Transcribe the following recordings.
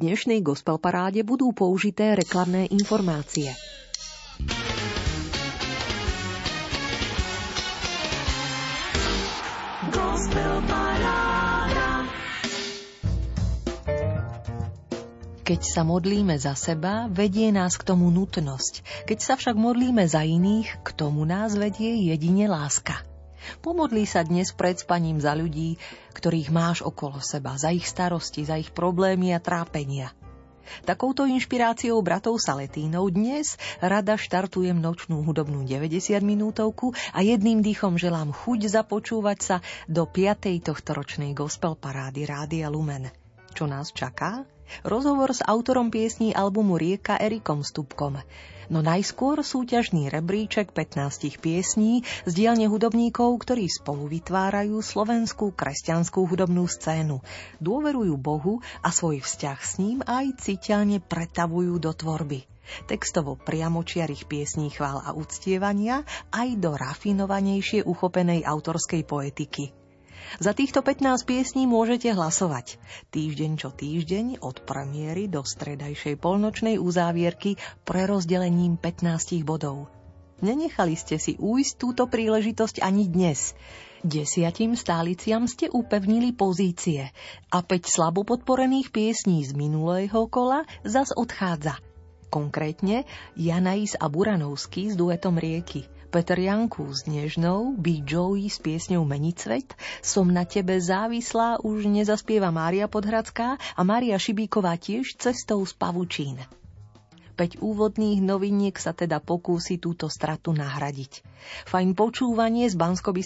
dnešnej gospel paráde budú použité reklamné informácie. Keď sa modlíme za seba, vedie nás k tomu nutnosť. Keď sa však modlíme za iných, k tomu nás vedie jedine láska. Pomodlí sa dnes pred spaním za ľudí, ktorých máš okolo seba, za ich starosti, za ich problémy a trápenia. Takouto inšpiráciou bratov Saletínov dnes rada štartujem nočnú hudobnú 90 minútovku a jedným dýchom želám chuť započúvať sa do 5. tohtoročnej gospel parády Rádia Lumen. Čo nás čaká? Rozhovor s autorom piesní albumu Rieka Erikom Stupkom. No najskôr súťažný rebríček 15 piesní z dielne hudobníkov, ktorí spolu vytvárajú slovenskú kresťanskú hudobnú scénu. Dôverujú Bohu a svoj vzťah s ním aj citeľne pretavujú do tvorby textovo priamočiarých piesní chvál a uctievania aj do rafinovanejšie uchopenej autorskej poetiky. Za týchto 15 piesní môžete hlasovať. Týždeň čo týždeň od premiéry do stredajšej polnočnej uzávierky pre rozdelením 15 bodov. Nenechali ste si újsť túto príležitosť ani dnes. Desiatim stáliciam ste upevnili pozície a 5 slabo podporených piesní z minulého kola zas odchádza. Konkrétne Janais a Buranovský s duetom Rieky – Peter Janku s Nežnou, Bee Joey s piesňou Meniť svet, Som na tebe závislá už nezaspieva Mária Podhradská a Mária Šibíková tiež cestou z Pavučín. 5 úvodných noviniek sa teda pokúsi túto stratu nahradiť. Fajn počúvanie z bansko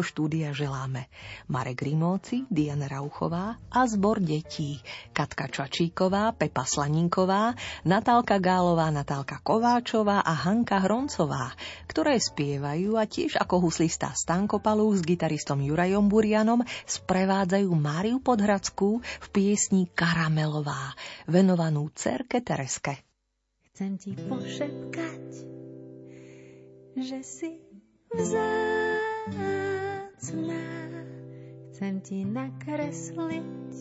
štúdia želáme. Marek Rimóci, Diana Rauchová a zbor detí. Katka Čačíková, Pepa Slaninková, Natálka Gálová, Natálka Kováčová a Hanka Hroncová, ktoré spievajú a tiež ako huslista Stanko Palúch s gitaristom Jurajom Burianom sprevádzajú Máriu Podhradskú v piesni Karamelová, venovanú cerke Tereske. Chcem ti pošepkať, že si vzácná. Chcem ti nakresliť,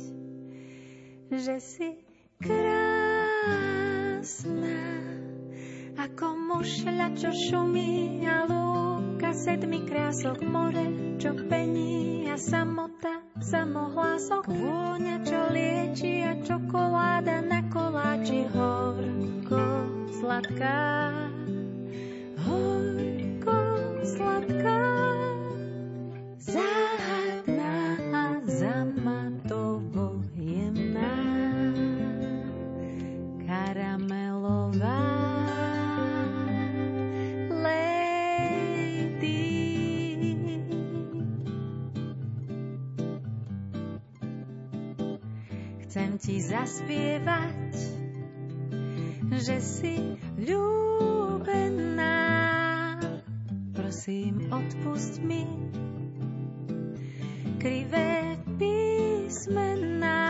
že si krásna. Ako mušľa, čo šumí a lúka sedmi krások more, čo pení a samota, samohlások, vôňa, čo lieči a čokoláda na koláči horko sladká, horko sladká, ti zaspievať že si ľúbená. Prosím, odpust mi krivé písmená.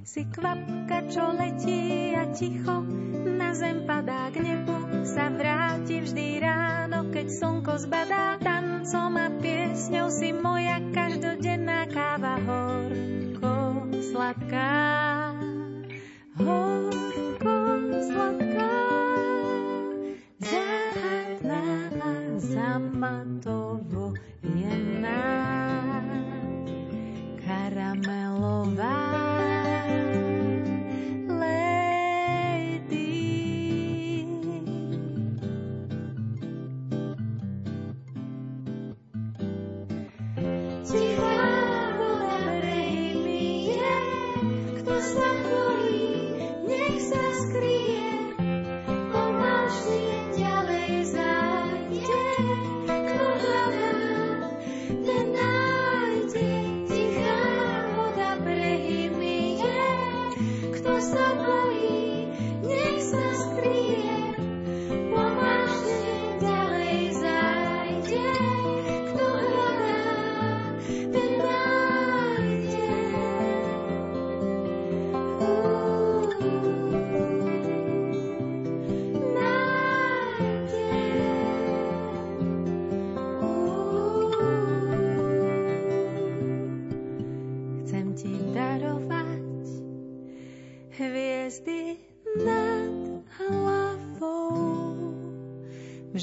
Si kvapka, čo letí a ticho na zem padá k nebu, sa vráti vždy ráno, keď slnko zbadá tancom a piesňou si moja každodenná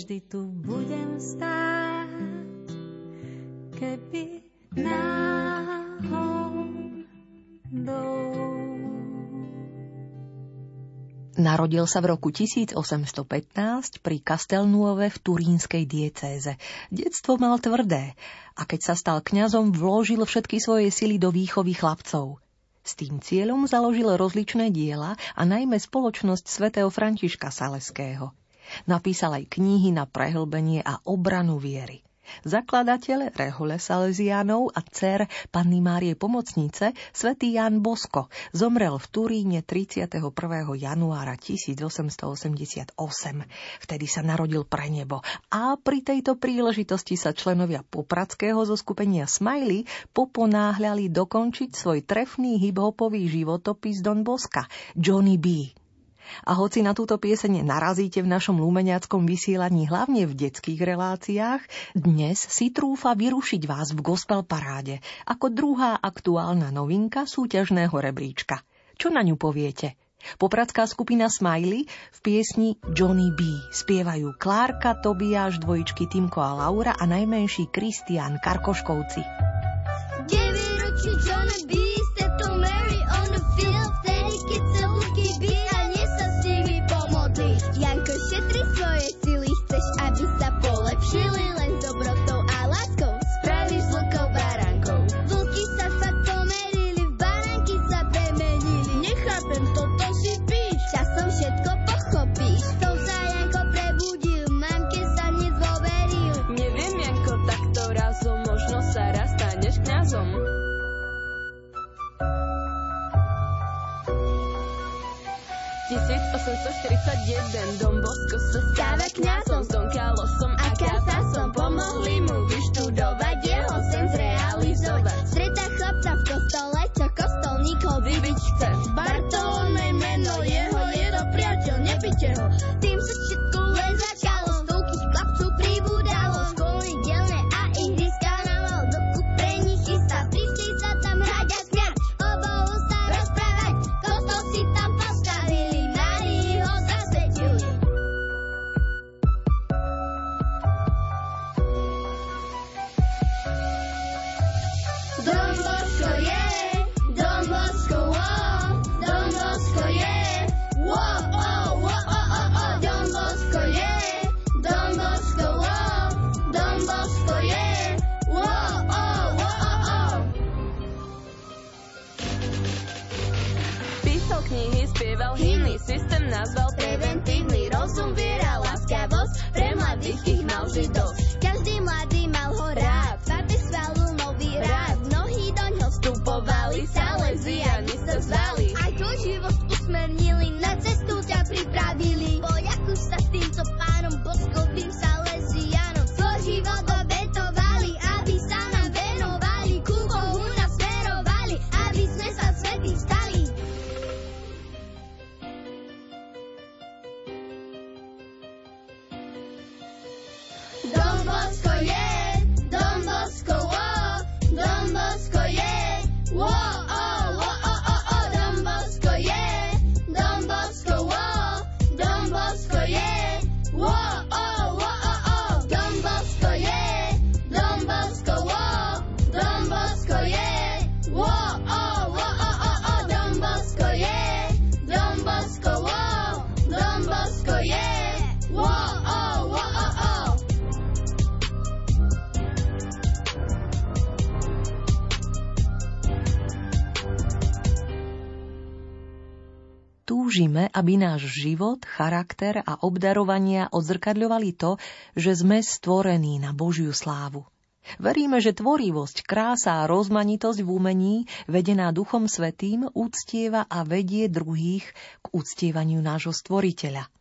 Vždy tu budem stáť, keby náhodou. Narodil sa v roku 1815 pri Castelnuove v turínskej diecéze. Detstvo mal tvrdé a keď sa stal kňazom, vložil všetky svoje sily do výchovy chlapcov. S tým cieľom založil rozličné diela a najmä spoločnosť svätého Františka Saleského. Napísal aj knihy na prehlbenie a obranu viery. Zakladateľ Rehole Salesiánov a dcer Panny Márie Pomocnice, svätý Jan Bosko, zomrel v Turíne 31. januára 1888. Vtedy sa narodil pre nebo a pri tejto príležitosti sa členovia popradského zoskupenia Smiley poponáhľali dokončiť svoj trefný hiphopový životopis Don Boska, Johnny B. A hoci na túto pieseň narazíte v našom lumeniackom vysielaní hlavne v detských reláciách, dnes si trúfa vyrušiť vás v gospel paráde ako druhá aktuálna novinka súťažného rebríčka. Čo na ňu poviete? Popradská skupina Smiley v piesni Johnny B spievajú Klárka, Tobiáš, dvojičky Timko a Laura a najmenší Kristián Karkoškovci. Deviročí 1941 Dom Bosko sa stáva kňazom, som ich aby náš život, charakter a obdarovania odzrkadľovali to, že sme stvorení na Božiu slávu. Veríme, že tvorivosť, krása a rozmanitosť v umení, vedená Duchom Svetým, úctieva a vedie druhých k úctievaniu nášho stvoriteľa.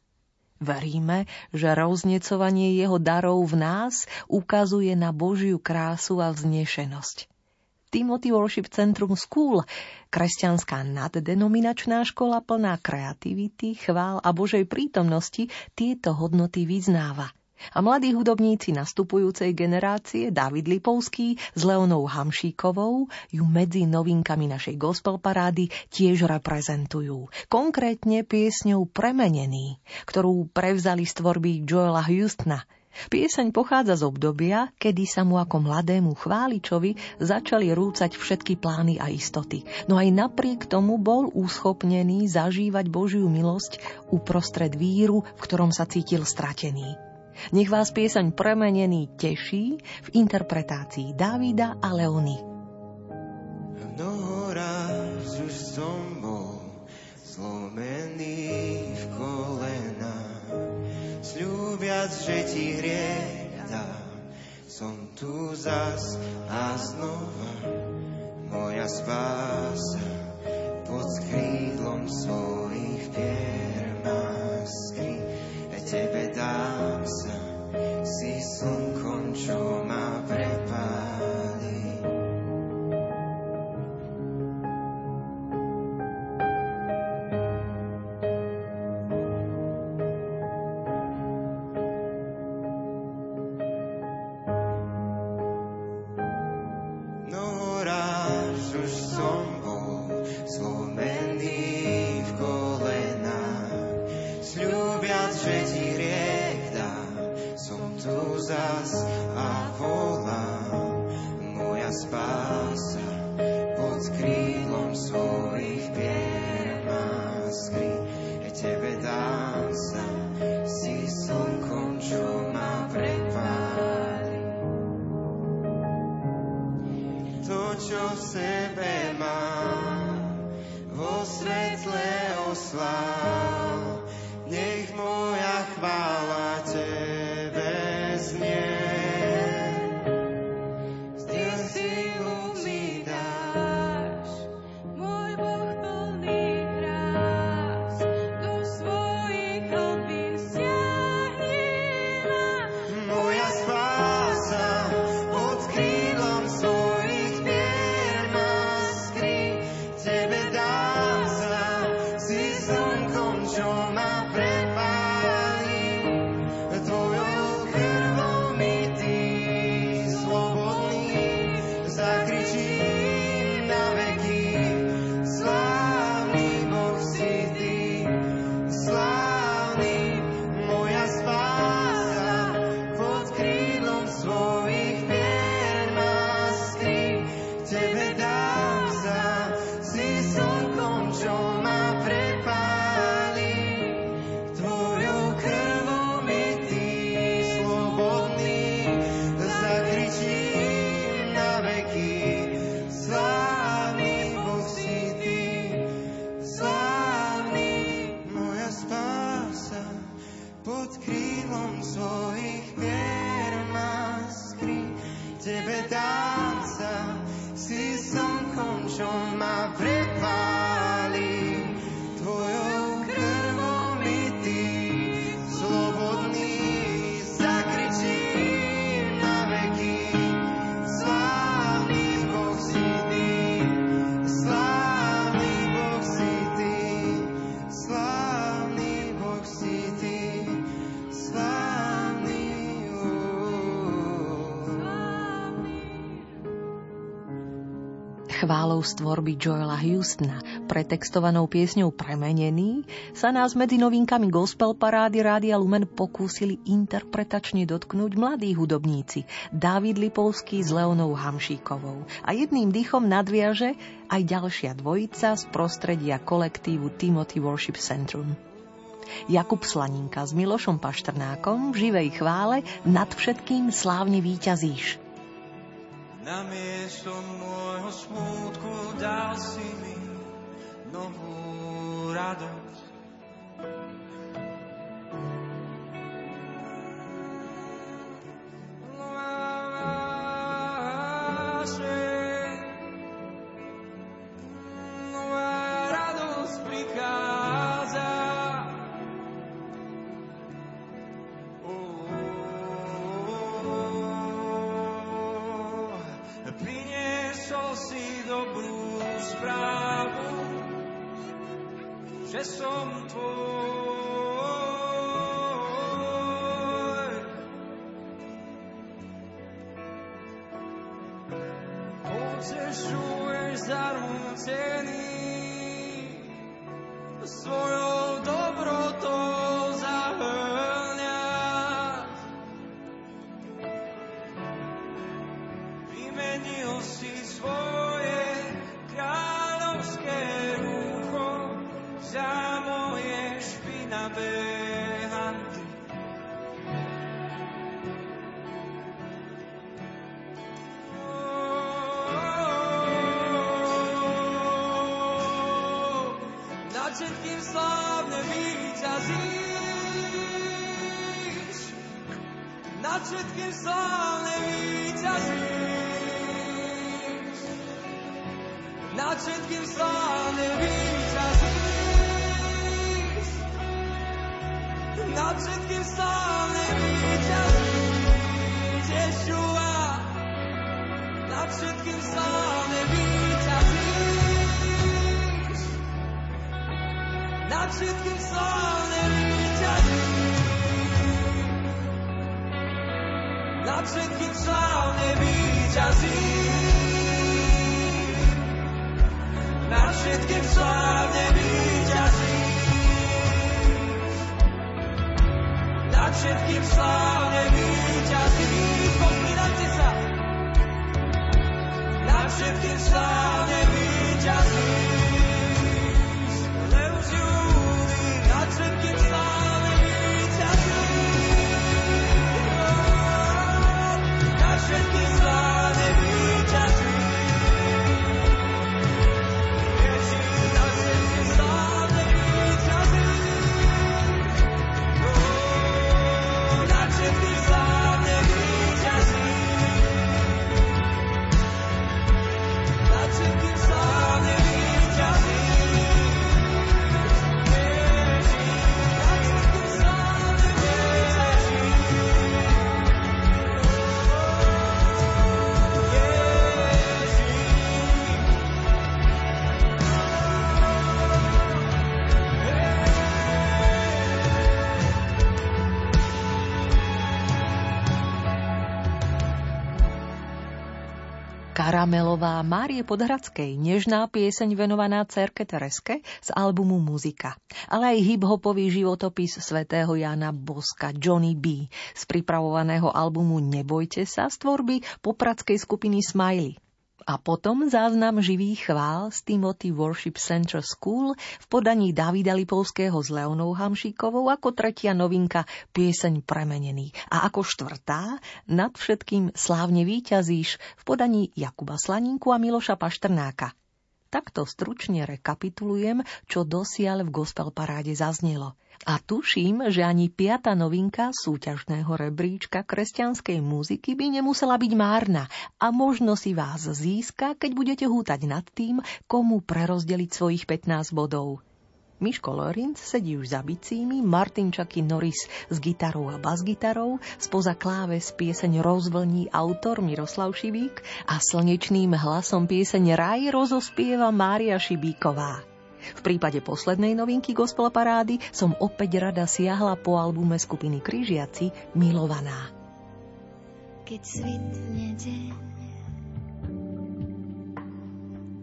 Veríme, že roznecovanie jeho darov v nás ukazuje na Božiu krásu a vznešenosť. Timothy Worship Centrum School, kresťanská naddenominačná škola plná kreativity, chvál a Božej prítomnosti, tieto hodnoty vyznáva. A mladí hudobníci nastupujúcej generácie David Lipovský s Leonou Hamšíkovou ju medzi novinkami našej gospel parády tiež reprezentujú. Konkrétne piesňou Premenený, ktorú prevzali z tvorby Joela Houstona – Pieseň pochádza z obdobia, kedy sa mu ako mladému chváličovi začali rúcať všetky plány a istoty. No aj napriek tomu bol úschopnený zažívať Božiu milosť uprostred víru, v ktorom sa cítil stratený. Nech vás pieseň premenený teší v interpretácii Davida a Leony. Mnoho raz už som bol zlomený sľúbiac, že ti hriech. Som tu zas a znova, moja spása pod krídlom svojich pier má skry. Tebe dám sa, si slnkom, čo chválou z tvorby Joela Houstona, pretextovanou piesňou Premenený, sa nás medzi novinkami gospel parády Rádia Lumen pokúsili interpretačne dotknúť mladí hudobníci Dávid Lipovský s Leonou Hamšíkovou. A jedným dýchom nadviaže aj ďalšia dvojica z prostredia kolektívu Timothy Worship Centrum. Jakub Slaninka s Milošom Paštrnákom v živej chvále nad všetkým slávne výťazíš. Na miesto môjho smútku dal si mi novú radosť. Karamelová Márie Podhradskej, nežná pieseň venovaná cerke Tereske z albumu Muzika. Ale aj hip-hopový životopis svätého Jana Boska Johnny B. z pripravovaného albumu Nebojte sa z tvorby popradskej skupiny Smiley. A potom záznam živých chvál z Timothy Worship Center School v podaní Davida Lipovského s Leonou Hamšíkovou ako tretia novinka Pieseň premenený. A ako štvrtá nad všetkým slávne výťazíš v podaní Jakuba Slaninku a Miloša Paštrnáka. Takto stručne rekapitulujem, čo dosiaľ v gospel paráde zaznelo. A tuším, že ani piata novinka súťažného rebríčka kresťanskej muziky by nemusela byť márna a možno si vás získa, keď budete hútať nad tým, komu prerozdeliť svojich 15 bodov. Miško Lorinc sedí už za bicími, Martin Čaky Norris s gitarou a basgitarou, spoza kláves pieseň rozvlní autor Miroslav Šivík a slnečným hlasom pieseň Raj rozospieva Mária Šibíková. V prípade poslednej novinky gospel parády som opäť rada siahla po albume skupiny Kryžiaci Milovaná. Keď svitne deň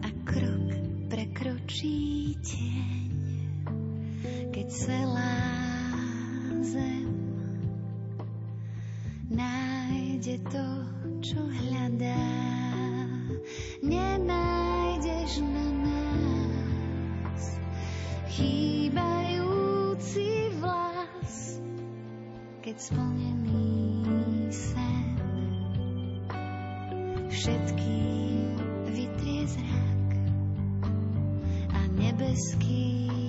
a krok prekročí tieň, keď celá zem nájde to, čo hľadá, nenájdeš na nás chýbajúci vlas, keď splnený sen všetkým vytrie zrak a nebeský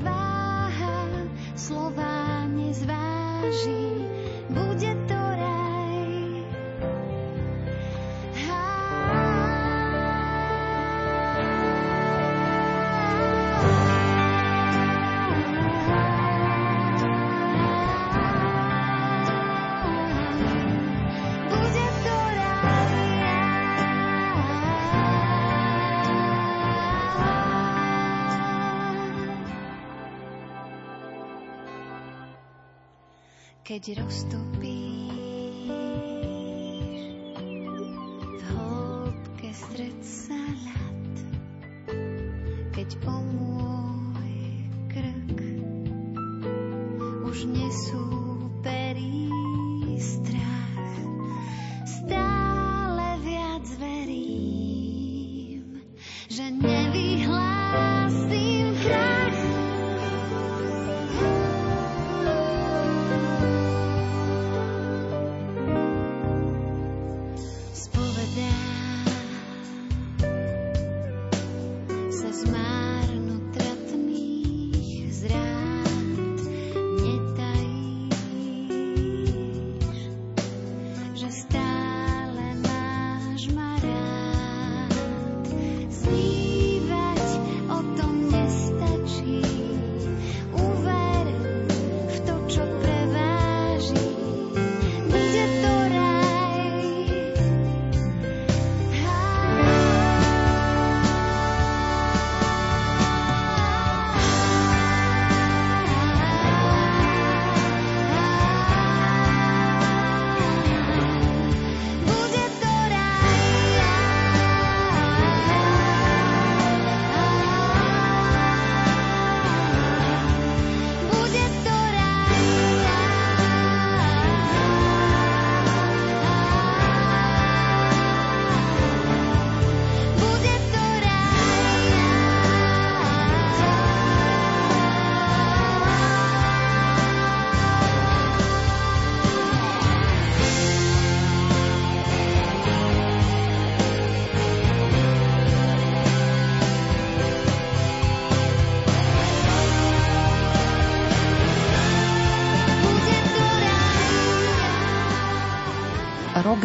váha slova nezváži, bude to keď roztopíš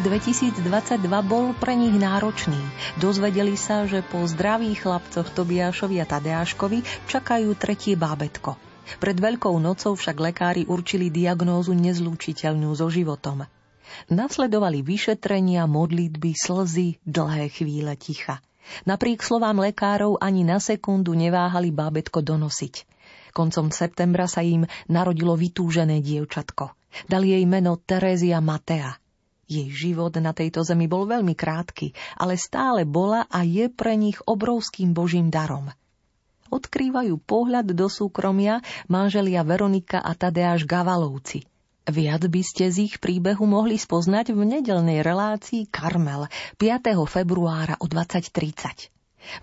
2022 bol pre nich náročný. Dozvedeli sa, že po zdravých chlapcoch Tobiášovi a Tadeáškovi čakajú tretie bábetko. Pred Veľkou nocou však lekári určili diagnózu nezlúčiteľnú so životom. Nasledovali vyšetrenia, modlitby, slzy, dlhé chvíle ticha. Napriek slovám lekárov ani na sekundu neváhali bábetko donosiť. Koncom septembra sa im narodilo vytúžené dievčatko. Dali jej meno Terézia Matea. Jej život na tejto zemi bol veľmi krátky, ale stále bola a je pre nich obrovským božím darom. Odkrývajú pohľad do súkromia manželia Veronika a Tadeáš Gavalovci. Viac by ste z ich príbehu mohli spoznať v nedelnej relácii Karmel 5. februára o 20.30.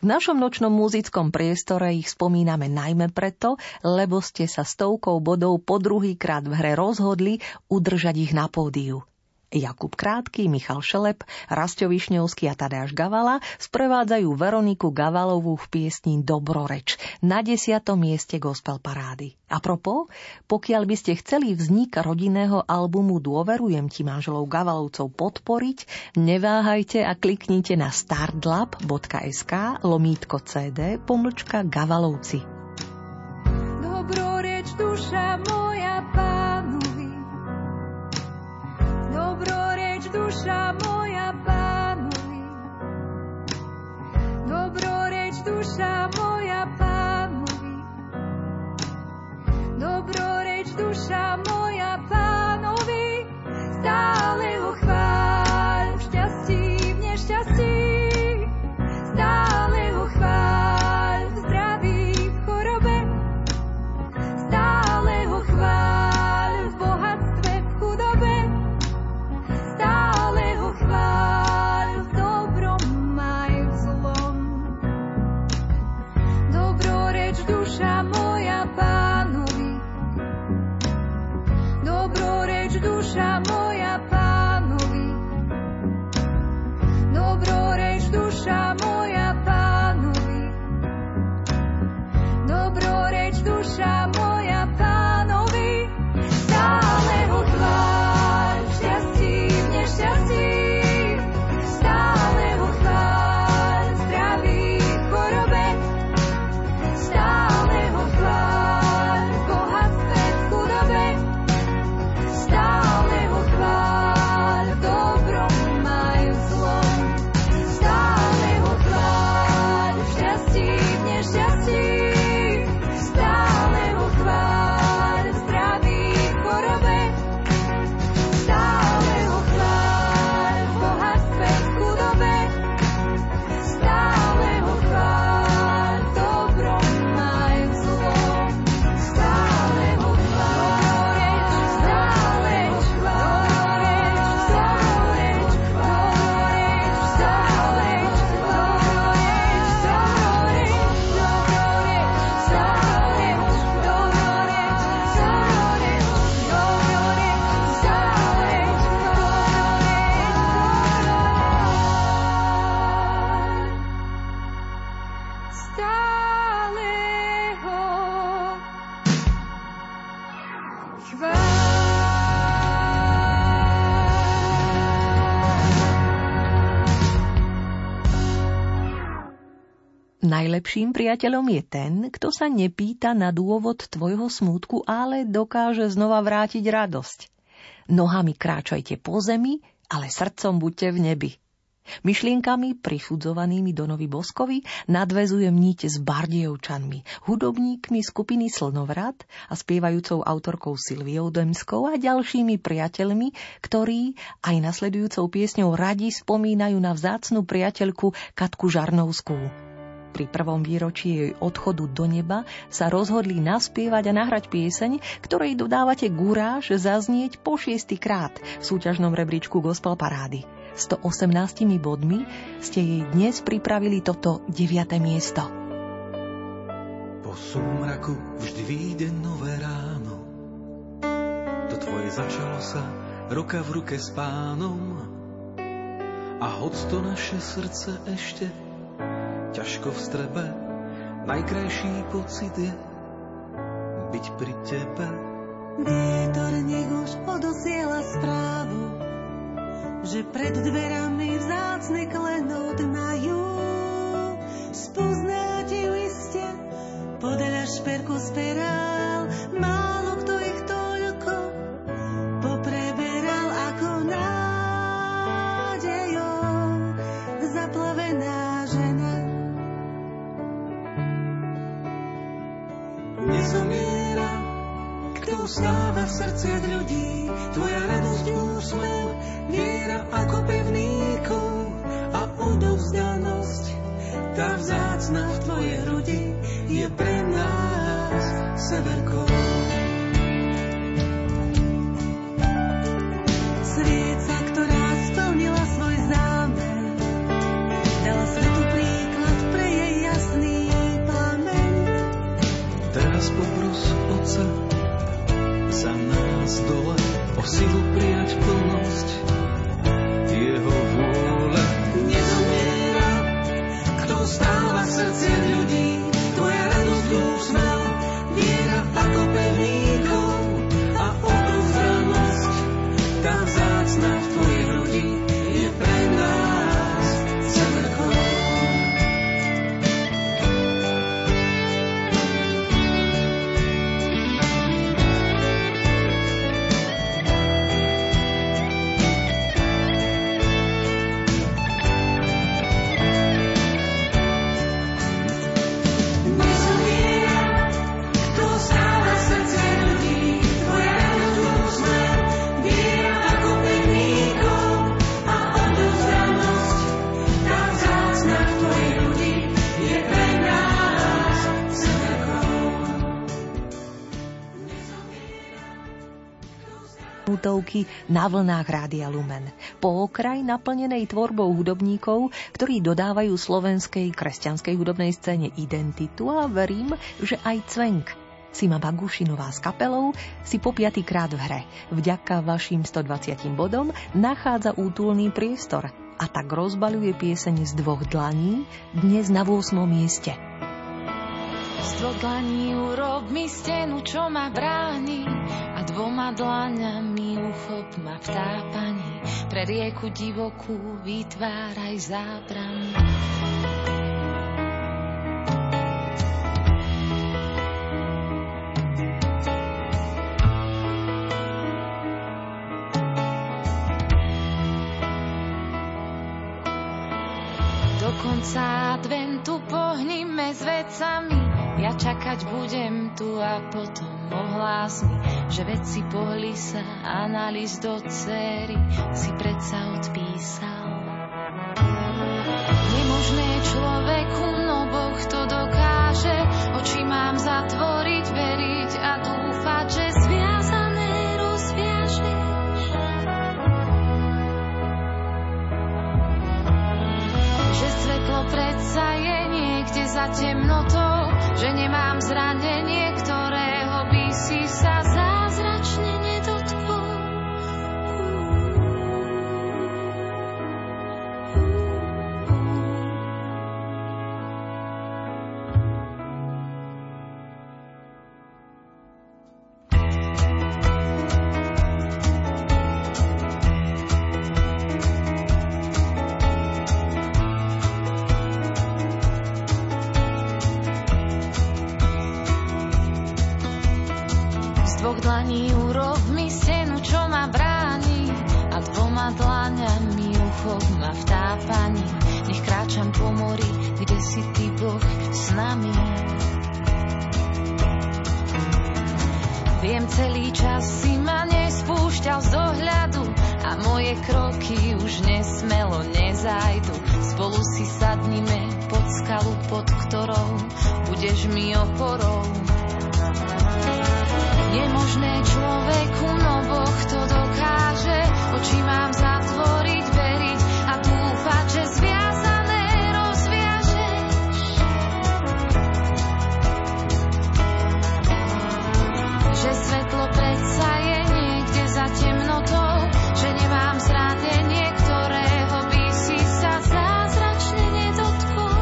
V našom nočnom muzickom priestore ich spomíname najmä preto, lebo ste sa stovkou bodov po druhýkrát v hre rozhodli udržať ich na pódiu. Jakub Krátky, Michal Šelep, Rastio Višňovský a Tadeáš Gavala sprevádzajú Veroniku Gavalovú v piesni Dobroreč na desiatom mieste gospel parády. A propos, pokiaľ by ste chceli vznik rodinného albumu Dôverujem ti manželov Gavalovcov podporiť, neváhajte a kliknite na startlab.sk lomítko CD pomlčka Gavalovci. Dobroreč duša moja pánovi, duša moja pánovi, dobroreč duša moja pánovi, stále ho chváľ Najlepším priateľom je ten, kto sa nepýta na dôvod tvojho smútku, ale dokáže znova vrátiť radosť. Nohami kráčajte po zemi, ale srdcom buďte v nebi. Myšlienkami prifudzovanými Donovi Boskovi nadvezuje nite s Bardievčanmi, hudobníkmi skupiny Slnovrat a spievajúcou autorkou Silviou Demskou a ďalšími priateľmi, ktorí aj nasledujúcou piesňou radi spomínajú na vzácnu priateľku Katku Žarnovskú. Pri prvom výročí jej odchodu do neba sa rozhodli naspievať a nahrať pieseň, ktorej dodávate gúráž zaznieť po šiestý krát v súťažnom rebríčku Gospel Parády. 118 bodmi ste jej dnes pripravili toto 9. miesto. Po súmraku vždy vyjde nové ráno. To tvoje začalo sa roka v ruke s pánom. A hoď to naše srdce ešte ťažko v strebe, najkrajší pocit je byť pri tebe. Vietor nech už odosiela správu, že pred dverami vzácne klenot majú. Spoznáte ju iste podľa šperku sperál, málo kto ustáva v srdciach ľudí, tvoja radosť úsmev, viera ako pevný kov a odovzdanosť. Tá vzácna v tvojej hrudi je pre nás severkou. Svieca, nás dole o silu prijať plnosť na vlnách Rádia Lumen. Po okraj naplnenej tvorbou hudobníkov, ktorí dodávajú slovenskej kresťanskej hudobnej scéne identitu a verím, že aj cvenk. Sima Bagušinová s kapelou si po piatýkrát v hre. Vďaka vašim 120 bodom nachádza útulný priestor a tak rozbaľuje pieseň z dvoch dlaní dnes na 8. mieste. Z dvoch dlaní urob mi stenu, čo ma bráni dvoma dlaňami uchop ma v tápaní. Pre rieku divokú vytváraj zábrany. Konca adventu pohnime s vecami. Ja čakať budem tu a potom ohlás mi, že veci pohli sa a na list do cery si predsa odpísal. Nemožné človeku, no Boh to dokáže. Oči mám zatvoriť, veriť a dúfať, že zviazané rozviažeš. Že svetlo predsa je niekde za temnotou, že nemám zranenie, dlaní urob mi stenu, čo ma bráni a dvoma dlaňami uchov ma v tápaní. Nech kráčam po mori, kde si ty Boh s nami. Viem, celý čas si ma nespúšťal z ohľadu a moje kroky už nesmelo nezajdu. Spolu si sadnime pod skalu, pod ktorou budeš mi oporou. Je možné človeku, no Boh dokáže, oči zatvoriť, veriť a dúfať, že zviazané rozviažeš. Že svetlo predsa je niekde za temnotou, že nemám zrátenie, ktorého by sa zázračne nedotkol.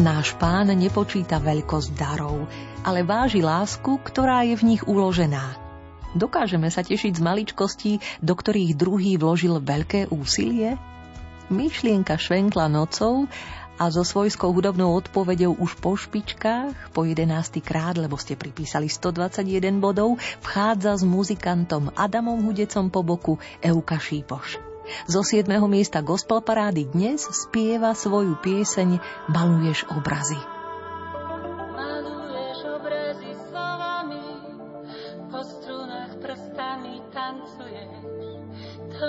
Náš pán nepočíta veľkosť darov, ale váži lásku, ktorá je v nich uložená. Dokážeme sa tešiť z maličkostí, do ktorých druhý vložil veľké úsilie? Myšlienka švenkla nocou a so svojskou hudobnou odpovedou už po špičkách, po 11. krát, lebo ste pripísali 121 bodov, vchádza s muzikantom Adamom Hudecom po boku Euka Šípoš. Zo 7. miesta gospel parády dnes spieva svoju pieseň Maluješ obrazy.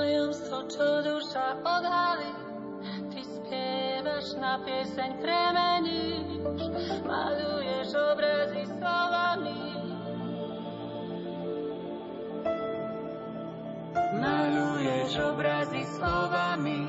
Tajomstvo, čo duša odhalí, ty spievaš na pieseň premeníš. Maluješ obrazy slovami. Maluješ obrazy slovami.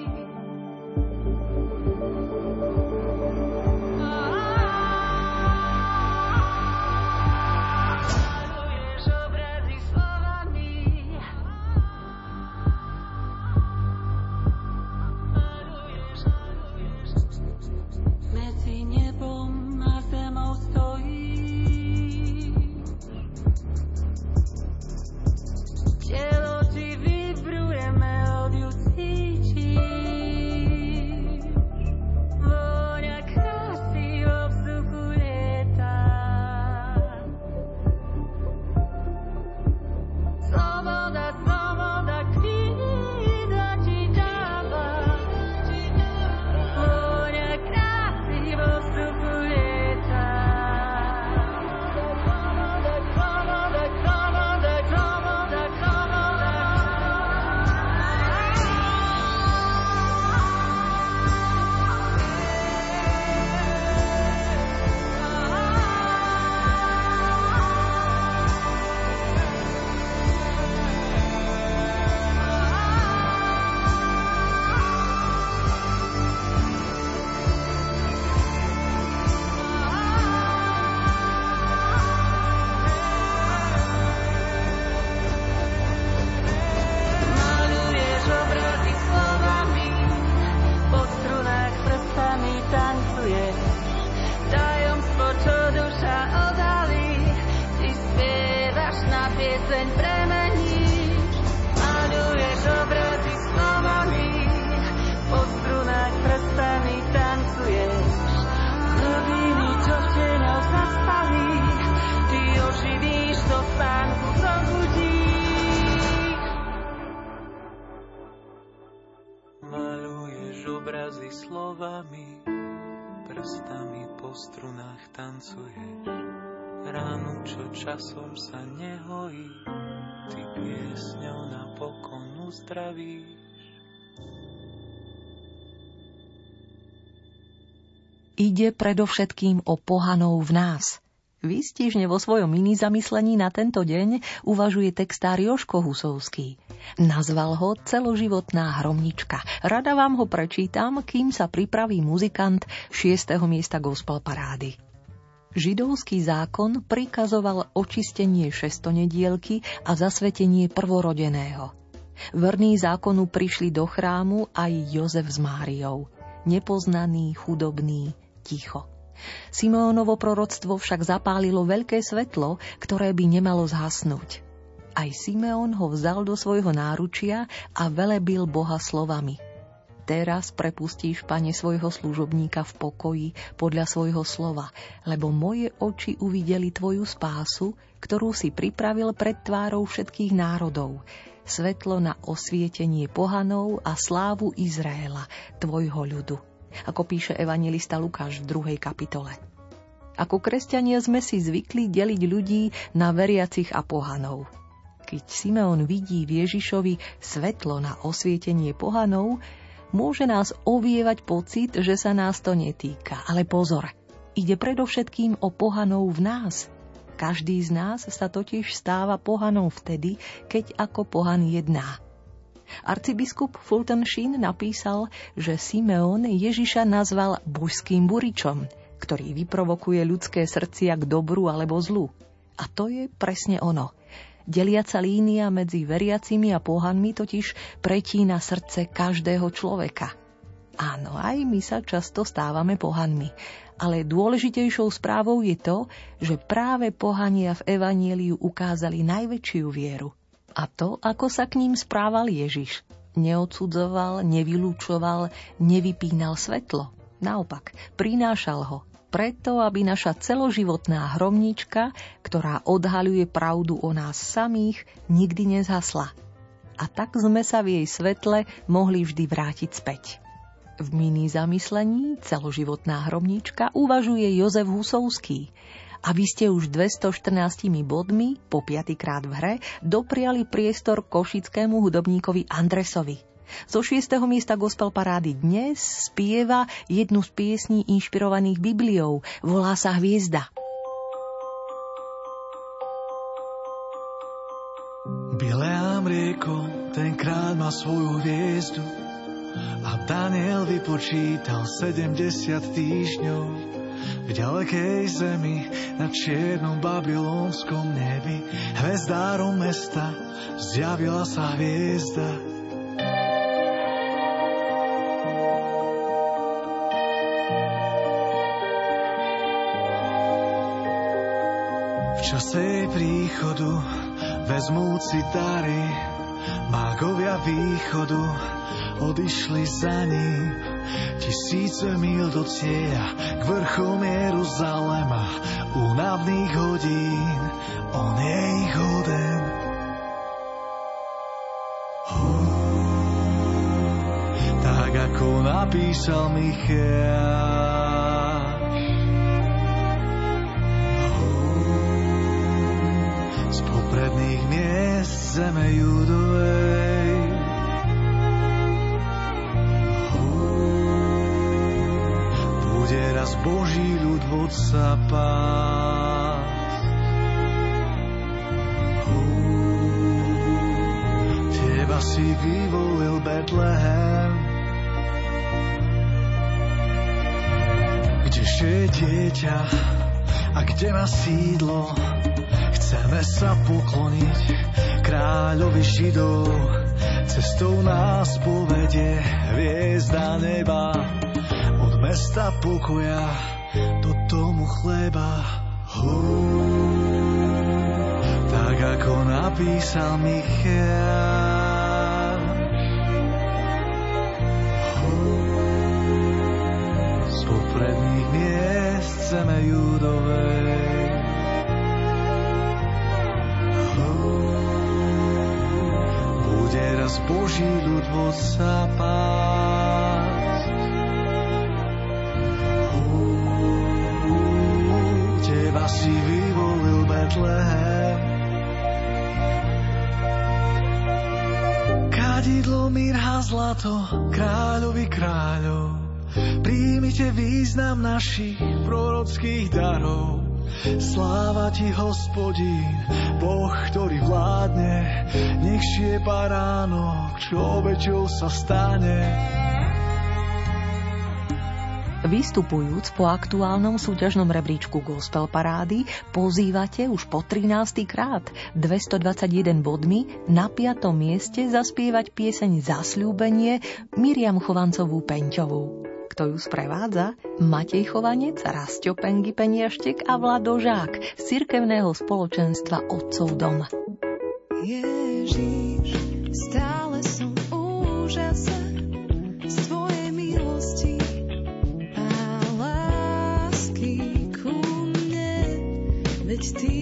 Ide predovšetkým o pohanov v nás. Výstižne vo svojom mini zamyslení na tento deň uvažuje textár Joško Husovský. Nazval ho celoživotná hromnička. Rada vám ho prečítam, kým sa pripraví muzikant 6. miesta gospel parády. Židovský zákon prikazoval očistenie šestonedielky a zasvetenie prvorodeného. Verní zákonu prišli do chrámu aj Jozef s Máriou. Nepoznaný, chudobný, ticho. Simeónovo proroctvo však zapálilo veľké svetlo, ktoré by nemalo zhasnúť. Aj Simeón ho vzal do svojho náručia a velebil Boha slovami. Teraz prepustíš, pane, svojho služobníka v pokoji podľa svojho slova, lebo moje oči uvideli tvoju spásu, ktorú si pripravil pred tvárou všetkých národov, svetlo na osvietenie pohanov a slávu Izraela, tvojho ľudu ako píše evangelista Lukáš v druhej kapitole. Ako kresťania sme si zvykli deliť ľudí na veriacich a pohanov. keď Simeon vidí v Ježišovi svetlo na osvietenie pohanov, môže nás ovievať pocit, že sa nás to netýka. Ale pozor, ide predovšetkým o pohanov v nás. Každý z nás sa totiž stáva pohanou vtedy, keď ako pohan jedná. Arcibiskup Fulton Sheen napísal, že Simeon Ježiša nazval božským buričom, ktorý vyprovokuje ľudské srdcia k dobru alebo zlu. A to je presne ono – Deliaca línia medzi veriacimi a pohanmi totiž pretína srdce každého človeka. Áno, aj my sa často stávame pohanmi, ale dôležitejšou správou je to, že práve pohania v Evanieliu ukázali najväčšiu vieru. A to, ako sa k ním správal Ježiš. Neodsudzoval, nevylúčoval, nevypínal svetlo. Naopak, prinášal ho, preto, aby naša celoživotná hromnička, ktorá odhaľuje pravdu o nás samých, nikdy nezhasla. A tak sme sa v jej svetle mohli vždy vrátiť späť. V mini zamyslení celoživotná hromnička uvažuje Jozef Husovský, a vy ste už 214 bodmi, po piatýkrát v hre, dopriali priestor košickému hudobníkovi Andresovi – zo šiestého miesta gospel parády dnes spieva jednu z piesní inšpirovaných Bibliou. Volá sa Hviezda. Bileám rieko, tenkrát má svoju hviezdu a Daniel vypočítal 70 týždňov ďalekej zemi na čiernom babylonskom nebi hvezdárom mesta zjavila sa hviezda čase jej príchodu vezmúci dary, mágovia východu odišli za ním. Tisíce mil do cieľa k vrchom Jeruzalema, únavných hodín, on je ich hoden. Tak ako napísal Michal, zeme judovej. Bude raz Boží ľud vodca pás. Teba si vyvolil Betlehem, kdeže dieťa a kde má sídlo, chceme sa pokloniť kráľovi Židov, cestou nás povedie hviezda neba, mesta pokoja do tomu chleba. Hú, tak ako napísal Michal. Hú, z popredných miest chceme judovej. raz Boží ľud sa pásť. Si vyvolil Betlehem. Kadidlo, mirha, zlato, kráľovi kráľov, príjmite význam našich prorockých darov. Sláva ti, hospodín, Boh, ktorý vládne, nech šie baránok, čo obeťou sa stane. Vystupujúc po aktuálnom súťažnom rebríčku Gospel Parády, pozývate už po 13. krát 221 bodmi na 5. mieste zaspievať pieseň Zasľúbenie Miriam Chovancovú Peňťovú. Kto ju sprevádza? Matej Chovanec, Rastio Pengy Peniaštek a Vlado Žák z cirkevného spoločenstva Otcov dom. Ježiš, stále 60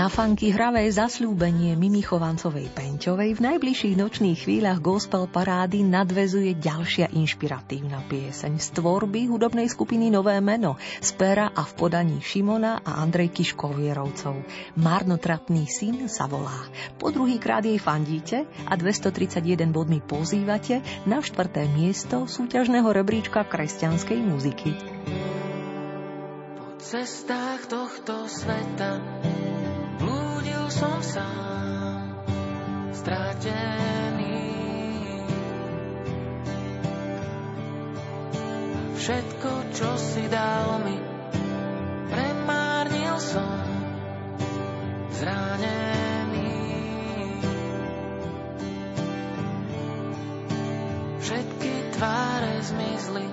Na funky hravé zasľúbenie Mimi Chovancovej Penťovej v najbližších nočných chvíľach gospel parády nadvezuje ďalšia inšpiratívna pieseň z tvorby hudobnej skupiny Nové meno z pera a v podaní Šimona a Andrejky Škovierovcov. Marnotratný syn sa volá. Po druhý krát jej fandíte a 231 bodmi pozývate na štvrté miesto súťažného rebríčka kresťanskej muziky. Po cestách tohto sveta blúdil som sám, stratený. Všetko, čo si dal mi, premárnil som, zranený. Všetky tváre zmizli,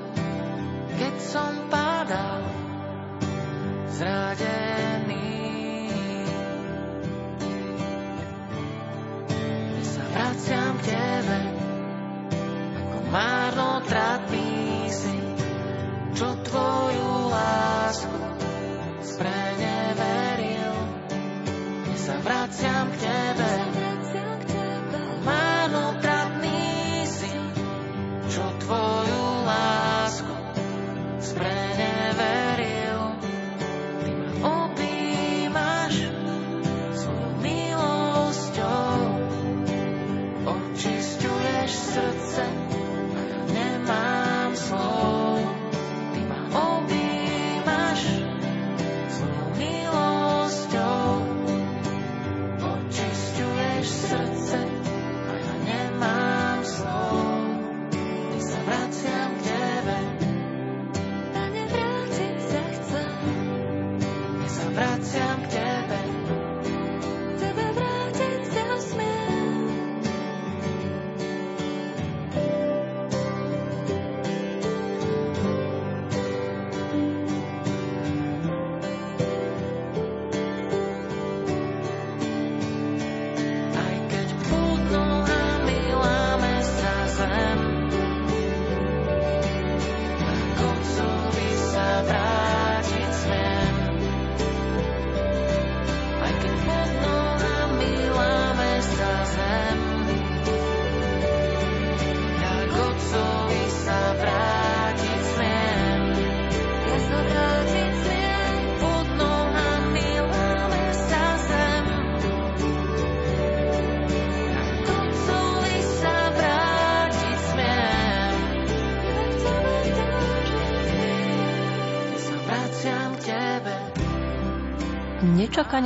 keď som pádal, zradený. Ako márnotratný si, čo tvoju lásku spreneveril. Sa vraciam k tebe,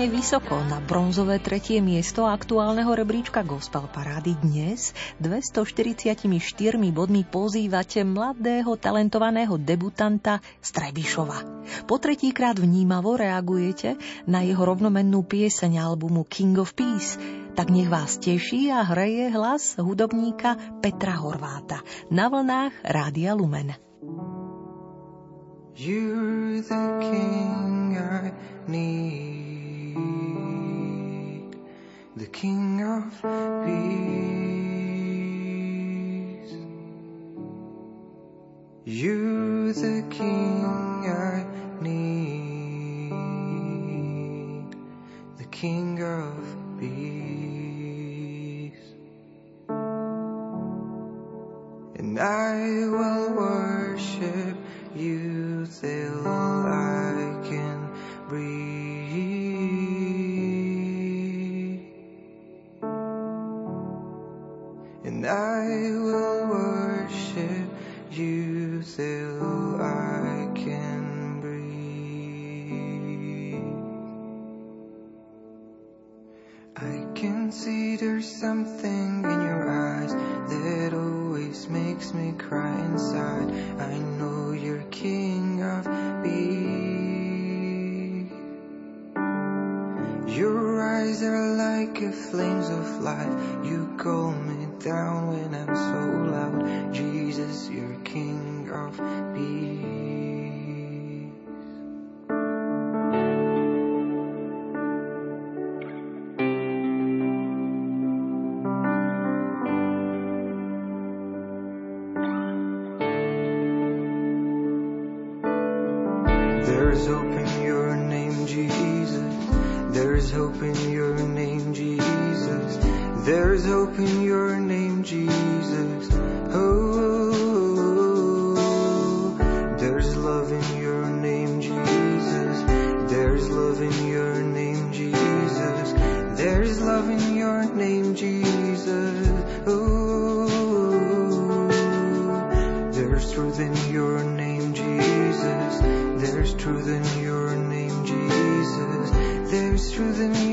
Nečakane vysoko na bronzové tretie miesto aktuálneho rebríčka Gospel Parády dnes 244 bodmi pozývate mladého talentovaného debutanta z Trebišova. Po tretíkrát vnímavo reagujete na jeho rovnomennú pieseň albumu King of Peace, tak nech vás teší a hreje hlas hudobníka Petra Horváta na vlnách Rádia Lumen. You're the king I need, the king of peace. You're the king I need, the king of peace. And I will worship you till I can breathe. I will worship you till I can breathe. I can see there's something in your eyes that always makes me cry inside. I know you're king of peace. Eyes are like a flames of life. You calm me down when I'm so loud. Jesus, you're king of peace. There's hope in your name, Jesus. There's hope in your name, Jesus. There's hope in your name, Jesus. Oh, there's love in your name, Jesus. There's love in your name, Jesus. There's love in your name, Jesus. Oh, there's truth in your name, Jesus. There's truth in your truth in your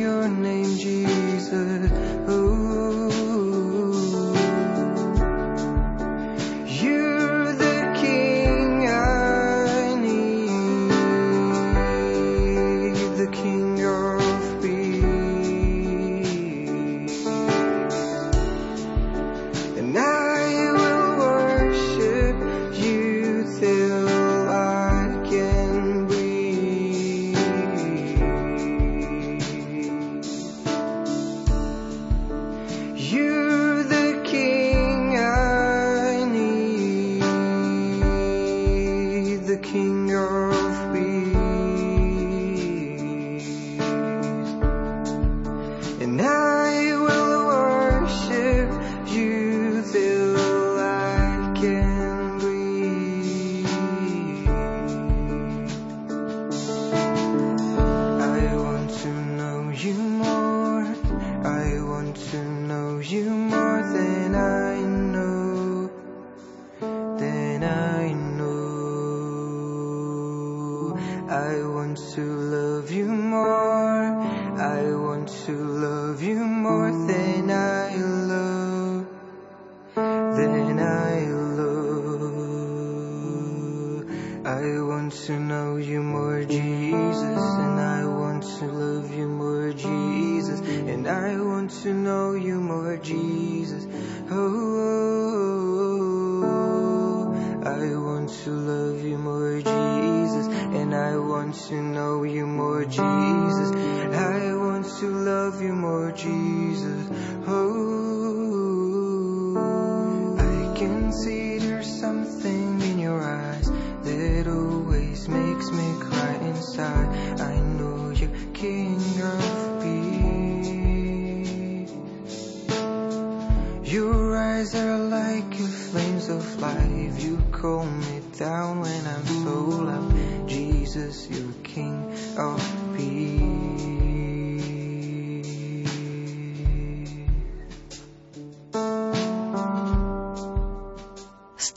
Jesus, you're King of.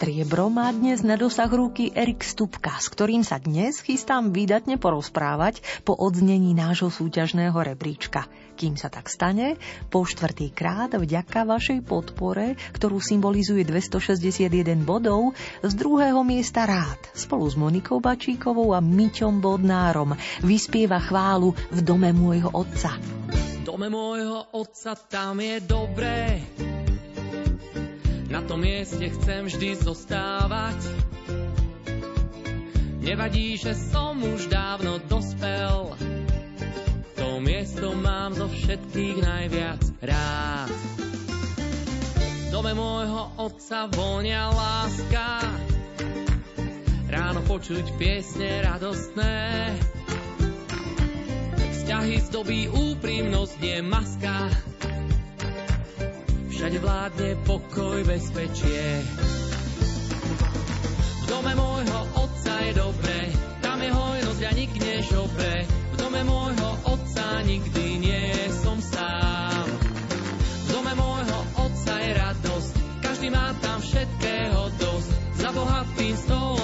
Striebro má dnes na dosah ruky Erik Stupka, s ktorým sa dnes chystám výdatne porozprávať po odznení nášho súťažného rebríčka. Kým sa tak stane, po štvrtý krát vďaka vašej podpore, ktorú symbolizuje 261 bodov, z druhého miesta rád spolu s Monikou Bačíkovou a Miťom Bodnárom vyspieva chválu v dome môjho otca. V dome môjho otca tam je dobré, na tom mieste chcem vždy zostávať. Nevadí, že som už dávno dospel, miesto mám zo všetkých najviac rád. V dome môjho otca vonia láska, ráno počuť piesne radostné. Vzťahy zdobí úprimnosť, nie maska, všade vládne pokoj, bezpečie. V dome môjho otca je dobre, tam je hojnosť a nik nežobre. V dome môjho otca nikdy nie som sám. V dome môjho otca je radosť, každý má tam všetkého dosť. Za bohatým stolom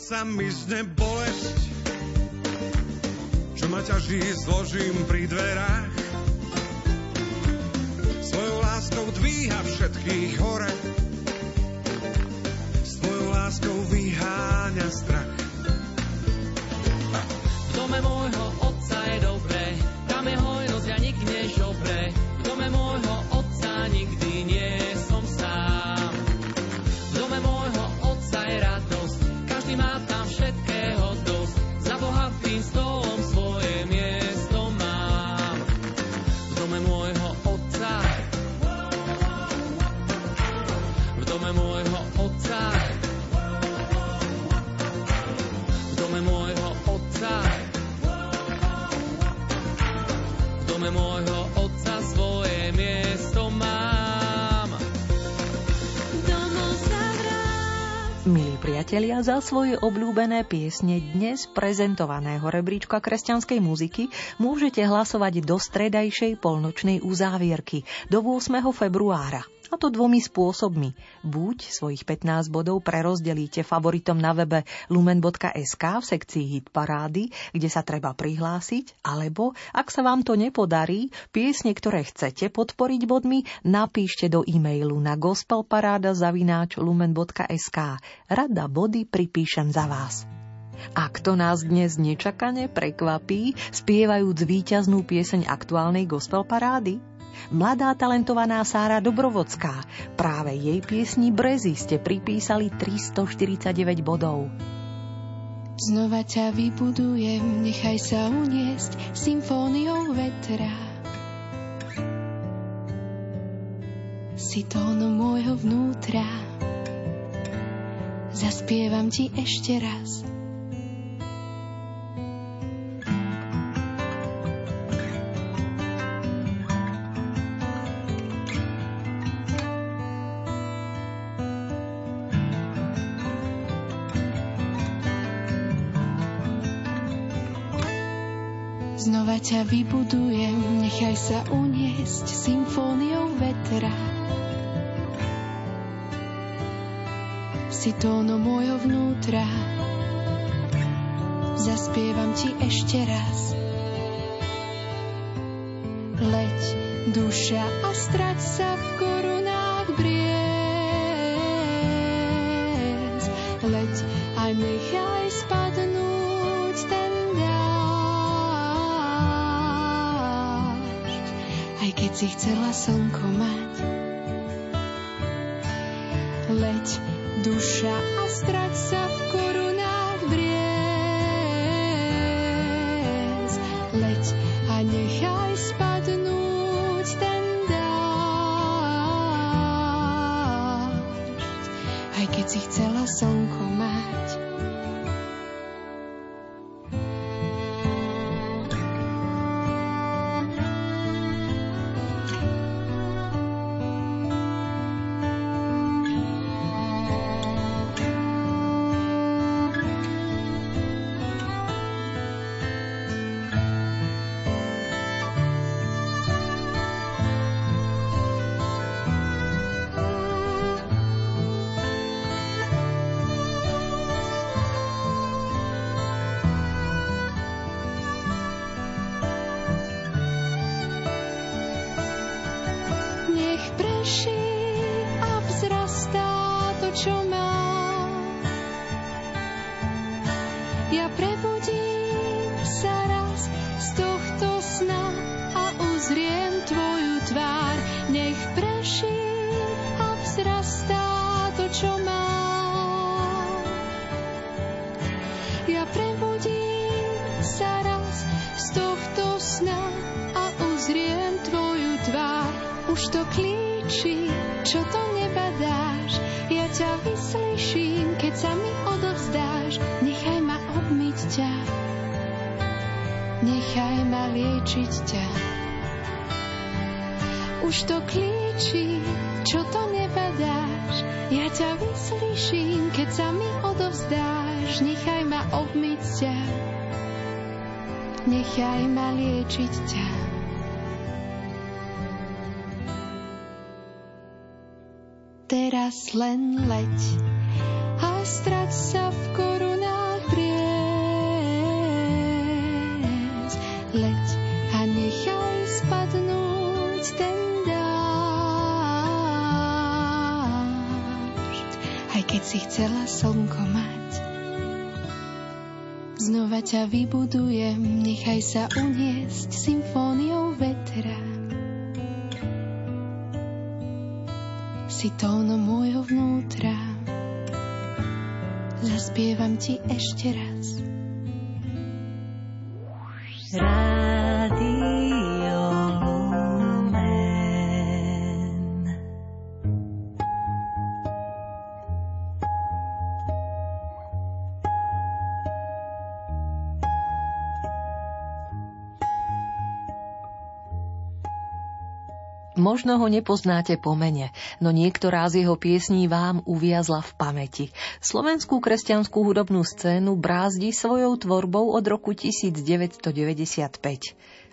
otca mizne bolesť, čo ma ťaží, zložím pri dverách. Svojou láskou dvíha všetkých hore, svojou láskou vyháňa strach. V dome môjho otca je dobre, tam je hojnosť a nik nežobre. V dome môjho otca nikdy priatelia, za svoje obľúbené piesne dnes prezentovaného rebríčka kresťanskej muziky môžete hlasovať do stredajšej polnočnej uzávierky do 8. februára. A to dvomi spôsobmi. Buď svojich 15 bodov prerozdelíte favoritom na webe lumen.sk v sekcii Hit Parády, kde sa treba prihlásiť, alebo, ak sa vám to nepodarí, piesne, ktoré chcete podporiť bodmi, napíšte do e-mailu na gospelparáda.lumen.sk. Rada body pripíšem za vás. A kto nás dnes nečakane prekvapí, spievajúc víťaznú pieseň aktuálnej gospel parády? Mladá talentovaná Sára Dobrovodská. Práve jej piesni Brezy ste pripísali 349 bodov. Znova ťa vybudujem, nechaj sa uniesť symfóniou vetra. Si tónom môjho vnútra, zaspievam ti ešte raz. Znova ťa vybudujem, nechaj sa uniesť symfóniou vetra. Si tónom môjho vnútra, zaspievam ti ešte raz. Leď, duša a strať sa v korunách briez. Leď a nechaj spadnúť si chcela slnko mať. To klíči, čo to nebadáš. Ja ťa vyslyším, keď sa mi odovzdáš. Nechaj ma obmyť ťa, nechaj ma liečiť ťa. Teraz len leď vybudujem, Možno ho nepoznáte po mene, no niektorá z jeho piesní vám uviazla v pamäti. Slovenskú kresťanskú hudobnú scénu brázdi svojou tvorbou od roku 1995.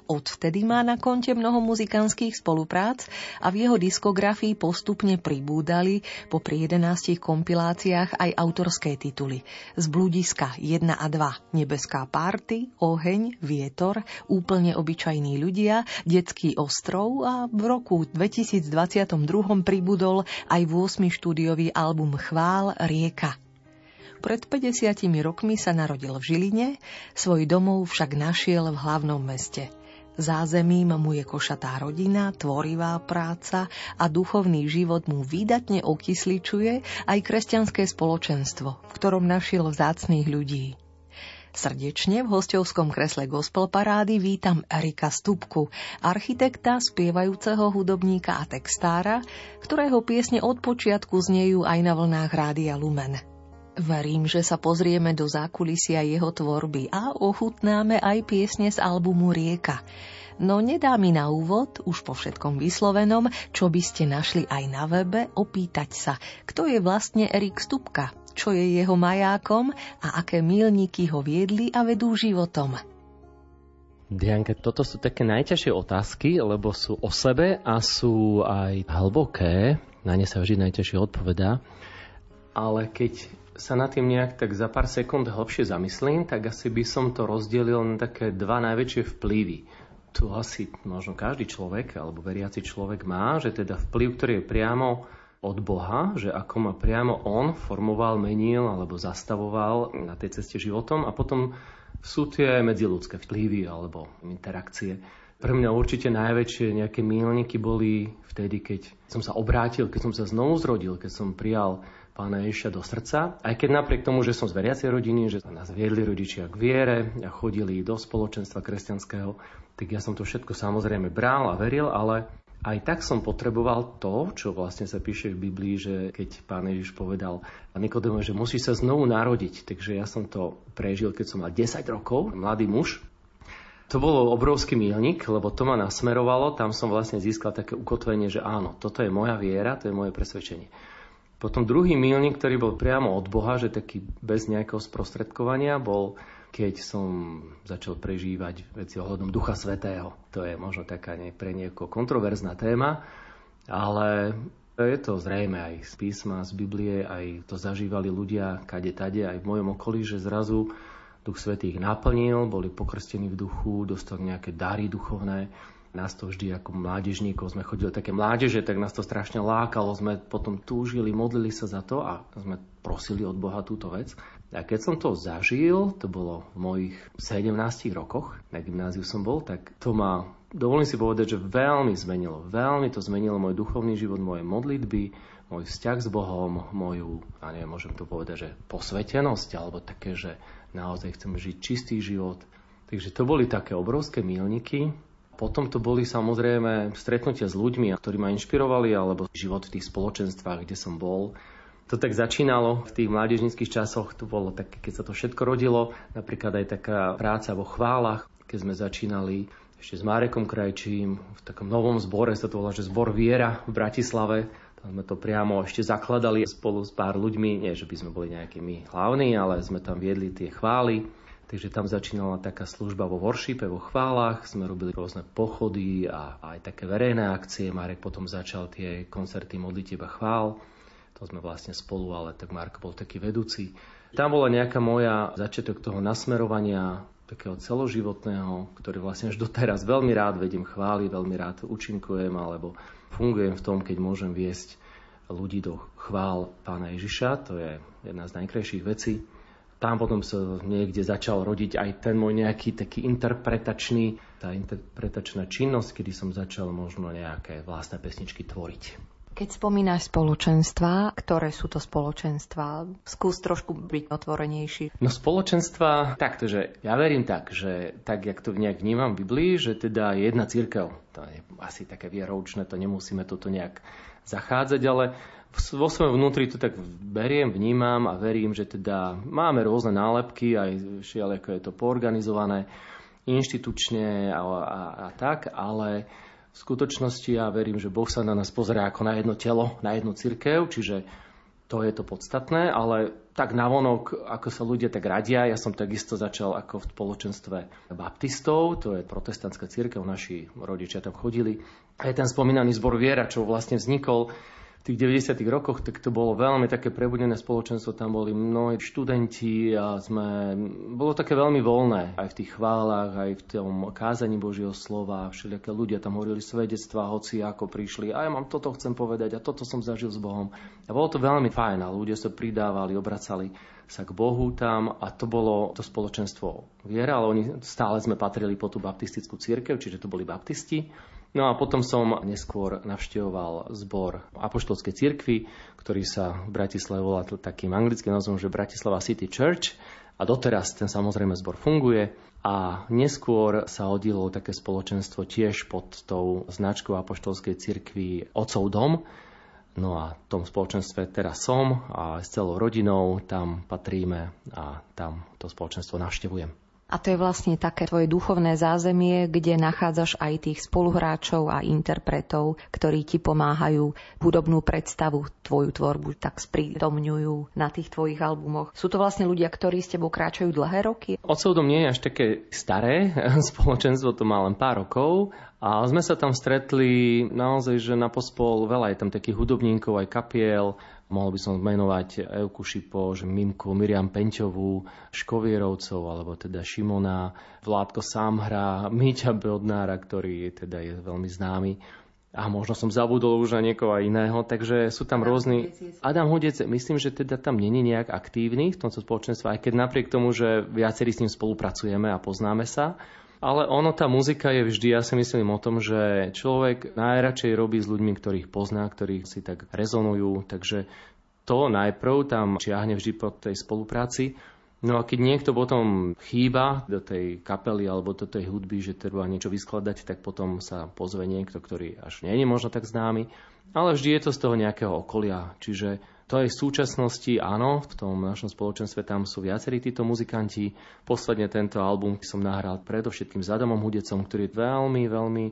Odvtedy má na konte mnoho muzikánskych spoluprác a v jeho diskografii postupne pribúdali po pri 11 kompiláciách aj autorské tituly. Z Bludiska 1 a 2, Nebeská párty, Oheň, Vietor, Úplne obyčajní ľudia, Detský ostrov a v roku 2022 pribudol aj 8 štúdiový album Chvál Rieka. Pred 50 rokmi sa narodil v Žiline, svoj domov však našiel v hlavnom meste. Zázemím mu je košatá rodina, tvorivá práca a duchovný život mu výdatne okysličuje aj kresťanské spoločenstvo, v ktorom našiel vzácných ľudí. Srdečne v hostovskom kresle Gospel Parády vítam Erika Stupku, architekta, spievajúceho hudobníka a textára, ktorého piesne od počiatku znejú aj na vlnách Rádia Lumen. Verím, že sa pozrieme do zákulisia jeho tvorby a ochutnáme aj piesne z albumu Rieka. No nedá mi na úvod, už po všetkom vyslovenom, čo by ste našli aj na webe, opýtať sa, kto je vlastne Erik Stupka, čo je jeho majákom a aké milníky ho viedli a vedú životom. Dianke, toto sú také najťažšie otázky, lebo sú o sebe a sú aj hlboké. Na ne sa vždy najťažšie odpovedá. Ale keď sa na tým nejak tak za pár sekúnd hlbšie zamyslím, tak asi by som to rozdelil na také dva najväčšie vplyvy. Tu asi možno každý človek alebo veriaci človek má, že teda vplyv, ktorý je priamo od Boha, že ako ma priamo On formoval, menil alebo zastavoval na tej ceste životom a potom sú tie medziludské vplyvy alebo interakcie. Pre mňa určite najväčšie nejaké milníky boli vtedy, keď som sa obrátil, keď som sa znovu zrodil, keď som prijal pána Ježiša do srdca. Aj keď napriek tomu, že som z veriacej rodiny, že nás viedli rodičia k viere a chodili do spoločenstva kresťanského, tak ja som to všetko samozrejme bral a veril, ale aj tak som potreboval to, čo vlastne sa píše v Biblii, že keď pán Ježiš povedal Nikodemu, že musí sa znovu narodiť. Takže ja som to prežil, keď som mal 10 rokov, mladý muž. To bolo obrovský milník, lebo to ma nasmerovalo, tam som vlastne získal také ukotvenie, že áno, toto je moja viera, to je moje presvedčenie. Potom druhý milník, ktorý bol priamo od Boha, že taký bez nejakého sprostredkovania, bol keď som začal prežívať veci ohľadom Ducha Svetého. To je možno taká nie, pre niekoho kontroverzná téma, ale je to zrejme aj z písma, z Biblie, aj to zažívali ľudia kade tade, aj v mojom okolí, že zrazu Duch Svetý ich naplnil, boli pokrstení v duchu, dostali nejaké dary duchovné nás to vždy ako mládežníkov sme chodili také mládeže, tak nás to strašne lákalo, sme potom túžili, modlili sa za to a sme prosili od Boha túto vec. A keď som to zažil, to bolo v mojich 17 rokoch, na gymnáziu som bol, tak to ma, dovolím si povedať, že veľmi zmenilo. Veľmi to zmenilo môj duchovný život, moje modlitby, môj vzťah s Bohom, moju, a neviem, môžem to povedať, že posvetenosť, alebo také, že naozaj chcem žiť čistý život. Takže to boli také obrovské milníky, potom to boli samozrejme stretnutia s ľuďmi, ktorí ma inšpirovali, alebo život v tých spoločenstvách, kde som bol. To tak začínalo v tých mládežnických časoch, to bolo tak, keď sa to všetko rodilo, napríklad aj taká práca vo chválach, keď sme začínali ešte s Márekom Krajčím, v takom novom zbore, sa to volá, že zbor Viera v Bratislave, tam sme to priamo ešte zakladali spolu s pár ľuďmi, nie že by sme boli nejakými hlavní, ale sme tam viedli tie chvály. Takže tam začínala taká služba vo worshipe, vo chválach, sme robili rôzne pochody a aj také verejné akcie. Marek potom začal tie koncerty modlitieb a chvál. To sme vlastne spolu, ale tak Mark bol taký vedúci. Tam bola nejaká moja začiatok toho nasmerovania takého celoživotného, ktorý vlastne až doteraz veľmi rád vediem chváli, veľmi rád účinkujem alebo fungujem v tom, keď môžem viesť ľudí do chvál pána Ježiša. To je jedna z najkrajších vecí tam potom sa niekde začal rodiť aj ten môj nejaký taký interpretačný, tá interpretačná činnosť, kedy som začal možno nejaké vlastné pesničky tvoriť. Keď spomínaš spoločenstva, ktoré sú to spoločenstva? Skús trošku byť otvorenejší. No spoločenstva, takto, že ja verím tak, že tak, jak to nejak vnímam v Biblii, že teda jedna církev, to je asi také vieroučné, to nemusíme toto nejak zachádzať, ale vo svojom vnútri to tak beriem, vnímam a verím, že teda máme rôzne nálepky, aj ako je to poorganizované inštitučne a, a, a tak, ale V skutočnosti ja verím, že Boh sa na nás pozerá ako na jedno telo, na jednu cirkev, čiže to je to podstatné, ale tak navonok, ako sa ľudia tak radia, ja som takisto začal ako v spoločenstve baptistov, to je protestantská církev, naši rodičia tam chodili. A je ten spomínaný zbor Viera, čo vlastne vznikol tých 90. rokoch, tak to bolo veľmi také prebudené spoločenstvo, tam boli mnohí študenti a sme, bolo také veľmi voľné, aj v tých chválach, aj v tom kázaní Božieho slova, všelijaké ľudia tam hovorili svedectvá, hoci ako prišli, a ja mám toto chcem povedať a toto som zažil s Bohom. A bolo to veľmi fajn, a ľudia sa pridávali, obracali sa k Bohu tam a to bolo to spoločenstvo viera, ale oni stále sme patrili po tú baptistickú církev, čiže to boli baptisti. No a potom som neskôr navštevoval zbor Apoštolskej cirkvi, ktorý sa v Bratislave volá takým anglickým názvom, že Bratislava City Church. A doteraz ten samozrejme zbor funguje. A neskôr sa oddilo také spoločenstvo tiež pod tou značkou Apoštolskej cirkvi Otcov dom. No a v tom spoločenstve teraz som a s celou rodinou tam patríme a tam to spoločenstvo navštevujem. A to je vlastne také tvoje duchovné zázemie, kde nachádzaš aj tých spoluhráčov a interpretov, ktorí ti pomáhajú hudobnú predstavu, tvoju tvorbu tak sprítomňujú na tých tvojich albumoch. Sú to vlastne ľudia, ktorí s tebou kráčajú dlhé roky? Otcovdom nie je až také staré, spoločenstvo to má len pár rokov, a sme sa tam stretli naozaj, že na pospol veľa je tam takých hudobníkov, aj kapiel, Mohol by som menovať Euku Šipoš, Mimku, Miriam Penťovú, Škovierovcov, alebo teda Šimona, Vládko Sámhra, Míťa Bodnára, ktorý teda je veľmi známy. A možno som zabudol už na niekoho iného, takže sú tam Adam rôzni... Adam Hudec, myslím, že teda tam není nejak aktívny v tomto spoločenstve, aj keď napriek tomu, že viacerí s ním spolupracujeme a poznáme sa, ale ono, tá muzika je vždy, ja si myslím o tom, že človek najradšej robí s ľuďmi, ktorých pozná, ktorých si tak rezonujú, takže to najprv tam čiahne vždy po tej spolupráci. No a keď niekto potom chýba do tej kapely alebo do tej hudby, že treba niečo vyskladať, tak potom sa pozve niekto, ktorý až nie je možno tak známy, ale vždy je to z toho nejakého okolia. Čiže to aj v súčasnosti, áno, v tom našom spoločenstve tam sú viacerí títo muzikanti. Posledne tento album som nahral predovšetkým s Adamom Hudecom, ktorý je veľmi, veľmi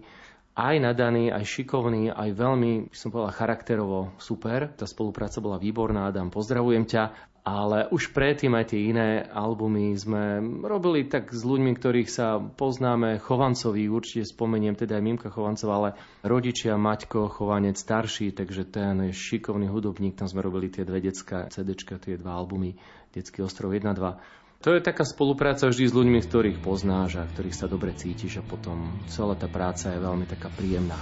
aj nadaný, aj šikovný, aj veľmi, som povedal, charakterovo super. Tá spolupráca bola výborná, Adam, pozdravujem ťa ale už predtým aj tie iné albumy sme robili tak s ľuďmi, ktorých sa poznáme. Chovancovi určite spomeniem, teda aj Mimka Chovancov, ale rodičia Maťko Chovanec starší, takže ten je šikovný hudobník, tam sme robili tie dve detská CDčka, tie dva albumy, Detský ostrov 1, 2. To je taká spolupráca vždy s ľuďmi, ktorých poznáš a ktorých sa dobre cítiš a potom celá tá práca je veľmi taká príjemná.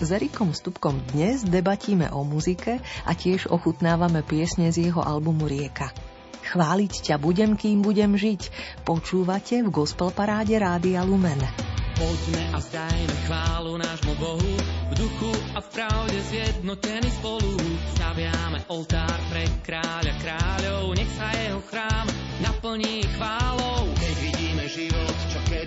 S Erikom Stupkom dnes debatíme o muzike a tiež ochutnávame piesne z jeho albumu Rieka. Chváliť ťa budem, kým budem žiť. Počúvate v Gospel Paráde Rádia Lumen. Poďme a zdajme chválu nášmu Bohu, v duchu a v pravde zjednotení spolu. Staviame oltár pre kráľa kráľov, nech sa jeho chrám naplní chválou. Keď vidíme život,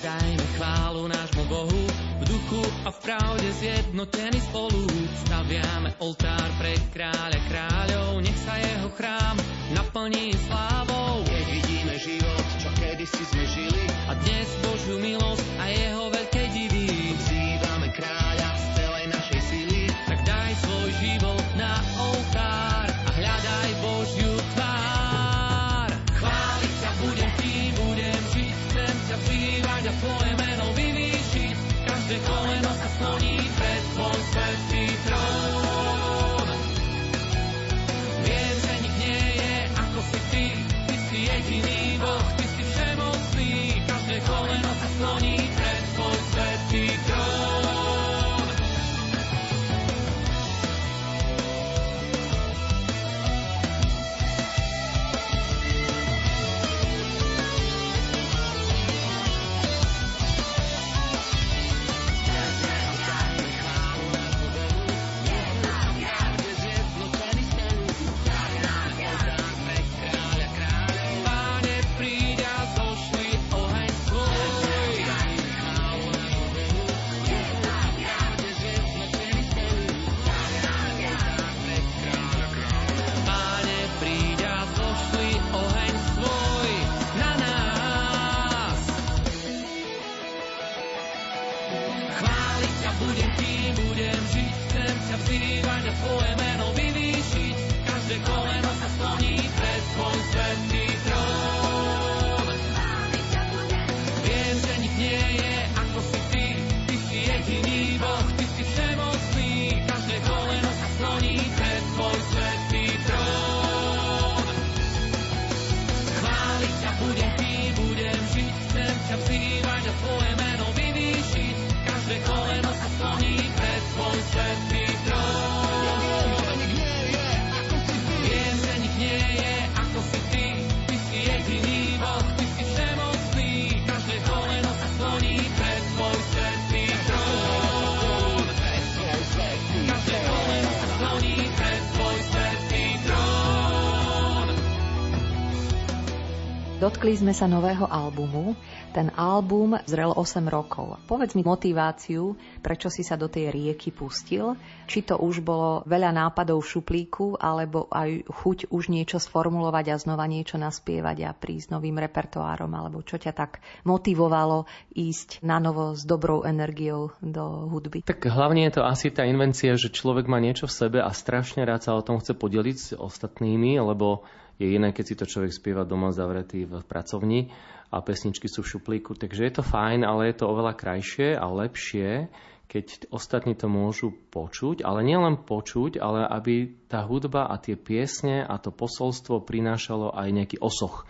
Vzdajme chválu nášmu Bohu, v duchu a v pravde zjednotení spolu. Staviame oltár pre kráľa kráľov, nech sa jeho chrám naplní slávou. Keď vidíme život, čo kedysi sme žili, a dnes Božiu milosť a jeho veľké divy. Vzývame kráľa z celej našej sily, tak daj svoj život Dotkli sme sa nového albumu. Ten album zrel 8 rokov. Povedz mi motiváciu, prečo si sa do tej rieky pustil. Či to už bolo veľa nápadov v šuplíku, alebo aj chuť už niečo sformulovať a znova niečo naspievať a prísť novým repertoárom, alebo čo ťa tak motivovalo ísť na novo s dobrou energiou do hudby. Tak hlavne je to asi tá invencia, že človek má niečo v sebe a strašne rád sa o tom chce podeliť s ostatnými, lebo je iné, keď si to človek spieva doma zavretý v pracovni a pesničky sú v šuplíku. Takže je to fajn, ale je to oveľa krajšie a lepšie, keď ostatní to môžu počuť, ale nielen počuť, ale aby tá hudba a tie piesne a to posolstvo prinášalo aj nejaký osoch.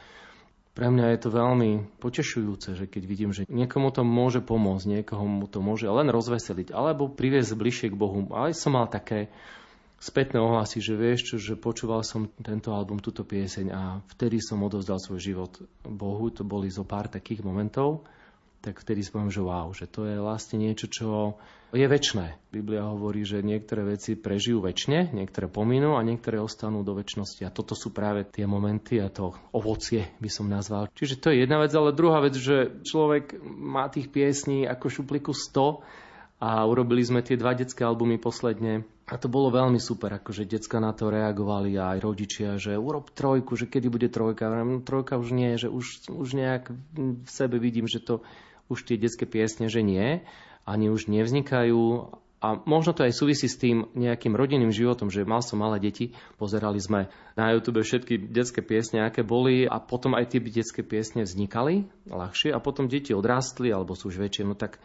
Pre mňa je to veľmi potešujúce, že keď vidím, že niekomu to môže pomôcť, niekomu mu to môže len rozveseliť, alebo priviesť bližšie k Bohu. Ale som mal také spätné ohlasy, že vieš čo, že počúval som tento album, túto pieseň a vtedy som odovzdal svoj život Bohu, to boli zo pár takých momentov, tak vtedy si poviem, že wow, že to je vlastne niečo, čo je väčné. Biblia hovorí, že niektoré veci prežijú väčšine, niektoré pominú a niektoré ostanú do väčšnosti. A toto sú práve tie momenty a to ovocie by som nazval. Čiže to je jedna vec, ale druhá vec, že človek má tých piesní ako šupliku 100 a urobili sme tie dva detské albumy posledne a to bolo veľmi super, akože decka na to reagovali a aj rodičia, že urob trojku, že kedy bude trojka. No, trojka už nie, že už, už nejak v sebe vidím, že to už tie detské piesne, že nie, ani už nevznikajú a možno to aj súvisí s tým nejakým rodinným životom, že mal som malé deti, pozerali sme na YouTube všetky detské piesne, aké boli a potom aj tie detské piesne vznikali ľahšie a potom deti odrástli alebo sú už väčšie, no tak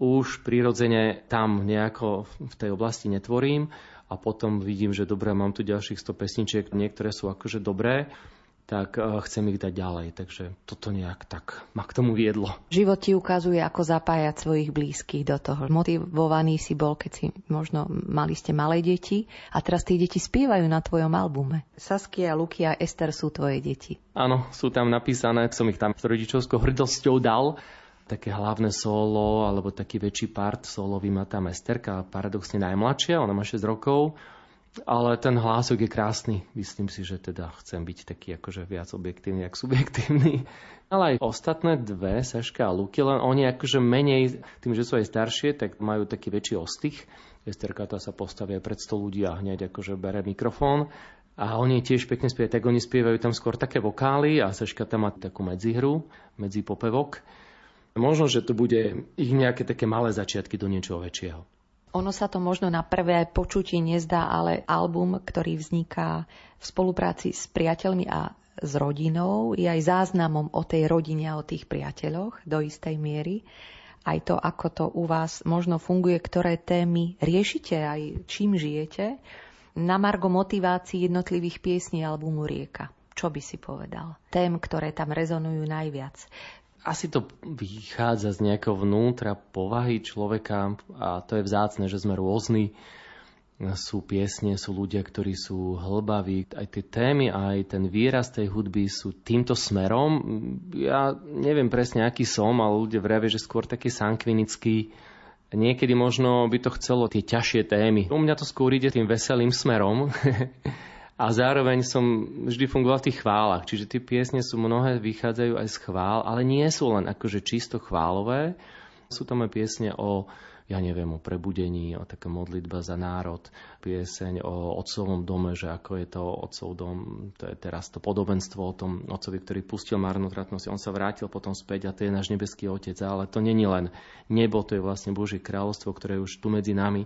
už prirodzene tam nejako v tej oblasti netvorím a potom vidím, že dobre, mám tu ďalších 100 pesničiek, niektoré sú akože dobré, tak eh, chcem ich dať ďalej. Takže toto nejak tak ma k tomu viedlo. Život ti ukazuje, ako zapájať svojich blízkych do toho. Motivovaný si bol, keď si možno mali ste malé deti a teraz tie deti spievajú na tvojom albume. Saskia, Luky a Ester sú tvoje deti. Áno, sú tam napísané, som ich tam s rodičovskou hrdosťou dal také hlavné solo alebo taký väčší part solový má tam Esterka, paradoxne najmladšia, ona má 6 rokov, ale ten hlások je krásny. Myslím si, že teda chcem byť taký akože viac objektívny, ako subjektívny. Ale aj ostatné dve, Saška a Luky, len oni akože menej, tým, že sú aj staršie, tak majú taký väčší ostých. Esterka tá sa postavia pred 100 ľudí a hneď akože bere mikrofón. A oni tiež pekne spievajú, tak oni spievajú tam skôr také vokály a Saška tam má takú medzihru, medzi popevok. Možno, že to bude ich nejaké také malé začiatky do niečoho väčšieho. Ono sa to možno na prvé počutie nezdá, ale album, ktorý vzniká v spolupráci s priateľmi a s rodinou, je aj záznamom o tej rodine a o tých priateľoch do istej miery. Aj to, ako to u vás možno funguje, ktoré témy riešite, aj čím žijete. Na margo motivácií jednotlivých piesní albumu Rieka. Čo by si povedal? Tém, ktoré tam rezonujú najviac asi to vychádza z nejakého vnútra povahy človeka a to je vzácne, že sme rôzni. Sú piesne, sú ľudia, ktorí sú hlbaví. Aj tie témy, aj ten výraz tej hudby sú týmto smerom. Ja neviem presne, aký som, ale ľudia vravia, že skôr taký sankvinický. Niekedy možno by to chcelo tie ťažšie témy. U mňa to skôr ide tým veselým smerom. a zároveň som vždy fungoval v tých chválach. Čiže tie piesne sú mnohé, vychádzajú aj z chvál, ale nie sú len akože čisto chválové. Sú tam aj piesne o ja neviem, o prebudení, o taká modlitba za národ, pieseň o otcovom dome, že ako je to otcov dom, to je teraz to podobenstvo o tom otcovi, ktorý pustil marnotratnosť, on sa vrátil potom späť a to je náš nebeský otec, ale to není len nebo, to je vlastne Božie kráľovstvo, ktoré je už tu medzi nami.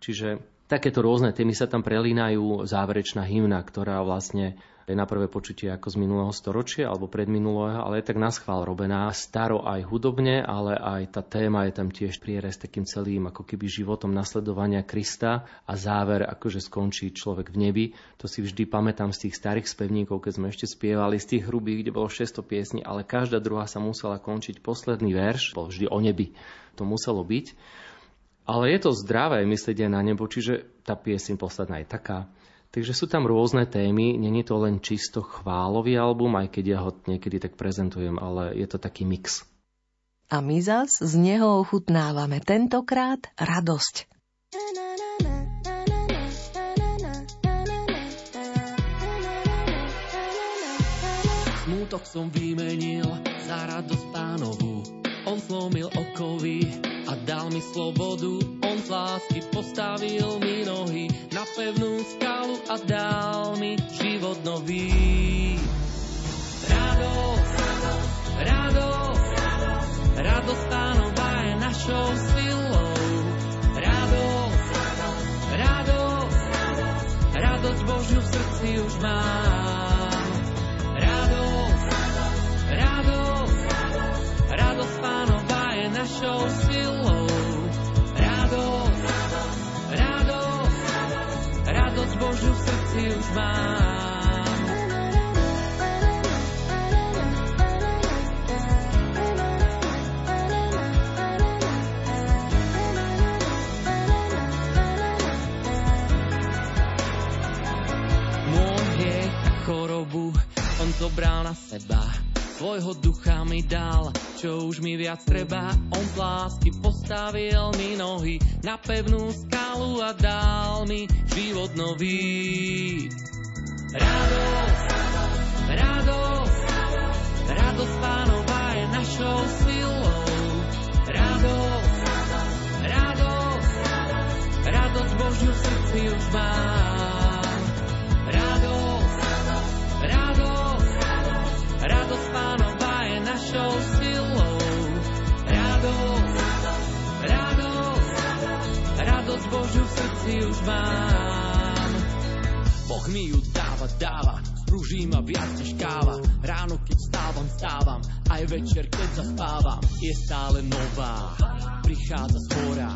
Čiže takéto rôzne témy sa tam prelínajú, záverečná hymna, ktorá vlastne je na prvé počutie ako z minulého storočia alebo predminulého, ale je tak na schvál robená. Staro aj hudobne, ale aj tá téma je tam tiež prierez takým celým ako keby životom nasledovania Krista a záver akože skončí človek v nebi. To si vždy pamätám z tých starých spevníkov, keď sme ešte spievali, z tých hrubých, kde bolo 600 piesní, ale každá druhá sa musela končiť posledný verš, bol vždy o nebi. To muselo byť. Ale je to zdravé myslieť aj na nebo, čiže tá pieseň posledná je taká, Takže sú tam rôzne témy, není to len čisto chválový album, aj keď ja ho niekedy tak prezentujem, ale je to taký mix. A my zas z neho ochutnávame tentokrát radosť. Smútok som vymenil za radosť pánovu. On zlomil okovy a dal mi slobodu. On z lásky postavil mi nohy na pevnú skalu a dal mi život nový. Radosť, radosť, radosť pánová je našou silou. Radosť, radosť, radosť Božiu v srdci už mám. Našou silou. Radosť, radosť, radosť Božiu v srdci už mám. Môj hriech chorobu on zobral na seba. Svojho ducha mi dal, čo už mi viac treba. On z lásky postavil mi nohy na pevnú skalu a dal mi život nový. Radosť, radosť, radosť pánová je našou silou. Radosť, radosť, radosť Božiu srdci už mám. Božiu v srdci už mám. Boh mi ju dáva, dáva, sprúží ma viac než káva. Ráno, keď stávam, stávam, aj večer, keď zaspávam, je stále nová. Prichádza z hora,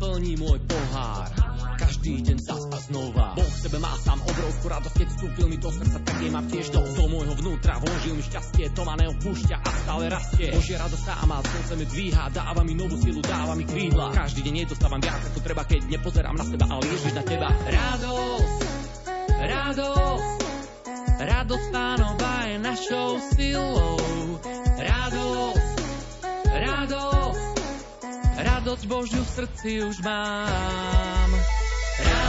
plní môj pohár. Každý deň zas a znova. Boh v sebe má sám obrovskú radosť Keď vstúpil mi do srdca, tak jej mám tiež dosť. Do môjho vnútra vložil mi šťastie To ma neopúšťa a stále rastie. Božia radosť tá má, slnce mi dvíha Dáva mi novú silu, dáva mi krídla. Každý deň nedostávam viac ako treba Keď nepozerám na seba, ale Ježiš na teba. Radosť, radosť Radosť pánová je našou silou. Radosť, radosť Radosť Božiu v srdci už mám.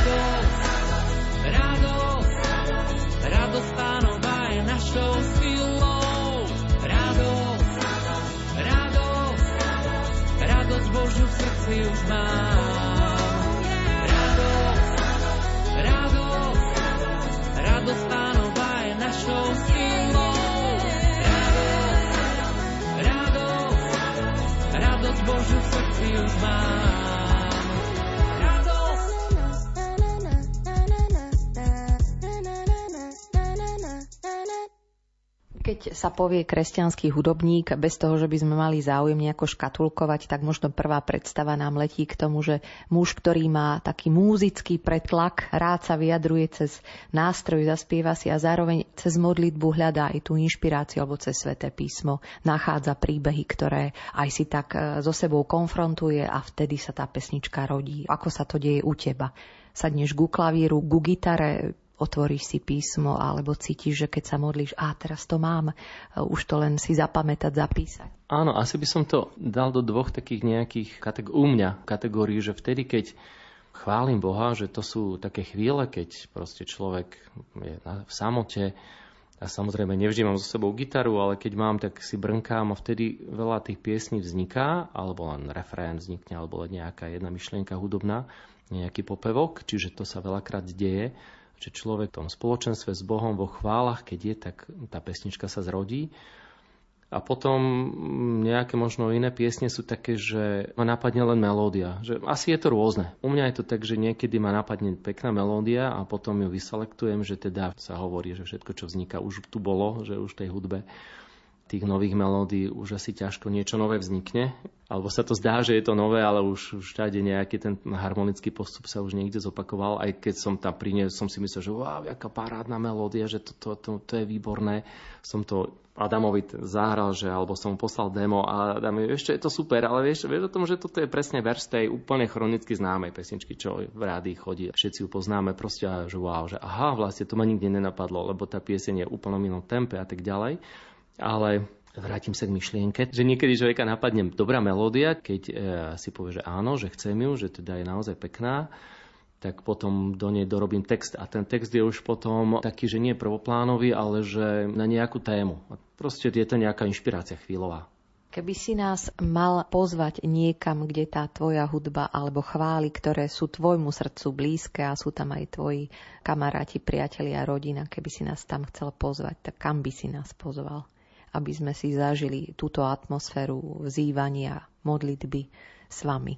Radosť, radosť, radosť pánová je našou silou. Radosť, radosť, radosť Božiu v srdci už mám. Radosť, radosť, radosť pánová je našou silou. Radosť, radosť, radosť Božiu v srdci už mám. Keď sa povie kresťanský hudobník, bez toho, že by sme mali záujem nejako škatulkovať, tak možno prvá predstava nám letí k tomu, že muž, ktorý má taký múzický pretlak, rád sa vyjadruje cez nástroj, zaspieva si a zároveň cez modlitbu hľadá aj tú inšpiráciu alebo cez sveté písmo, nachádza príbehy, ktoré aj si tak e, so sebou konfrontuje a vtedy sa tá pesnička rodí. Ako sa to deje u teba? Sadneš ku klavíru, ku gitare, otvoríš si písmo alebo cítiš, že keď sa modlíš, a teraz to mám, už to len si zapamätať, zapísať. Áno, asi by som to dal do dvoch takých nejakých kategórií, u mňa kategórií, že vtedy, keď chválim Boha, že to sú také chvíle, keď proste človek je v samote A samozrejme, nevždy mám so sebou gitaru, ale keď mám, tak si brnkám a vtedy veľa tých piesní vzniká, alebo len refrén vznikne, alebo len nejaká jedna myšlienka hudobná, nejaký popevok, čiže to sa veľakrát deje, že človek v tom spoločenstve s Bohom vo chválach, keď je, tak tá pesnička sa zrodí. A potom nejaké možno iné piesne sú také, že ma napadne len melódia. Že asi je to rôzne. U mňa je to tak, že niekedy ma napadne pekná melódia a potom ju vyselektujem, že teda sa hovorí, že všetko, čo vzniká, už tu bolo, že už v tej hudbe tých nových melódií už asi ťažko niečo nové vznikne. Alebo sa to zdá, že je to nové, ale už, všade nejaký ten harmonický postup sa už niekde zopakoval. Aj keď som tam pri nej, som si myslel, že wow, aká parádna melódia, že to, to, to, to je výborné. Som to Adamovi zahral, že, alebo som mu poslal demo a Adam ešte je to super, ale vieš, vieš o tom, že toto je presne verš tej úplne chronicky známej pesničky, čo v rádi chodí. Všetci ju poznáme proste, že wow, že aha, vlastne to ma nikde nenapadlo, lebo tá pieseň je úplne mimo tempe a tak ďalej. Ale vrátim sa k myšlienke, že niekedy človeka napadne dobrá melódia, keď e, si povie, že áno, že chcem ju, že teda je naozaj pekná, tak potom do nej dorobím text. A ten text je už potom taký, že nie prvoplánový, ale že na nejakú tému. Proste je to nejaká inšpirácia chvíľová. Keby si nás mal pozvať niekam, kde tá tvoja hudba alebo chvály, ktoré sú tvojmu srdcu blízke a sú tam aj tvoji kamaráti, priatelia, rodina, keby si nás tam chcel pozvať, tak kam by si nás pozval? Aby sme si zažili túto atmosféru vzývania, modlitby s vami.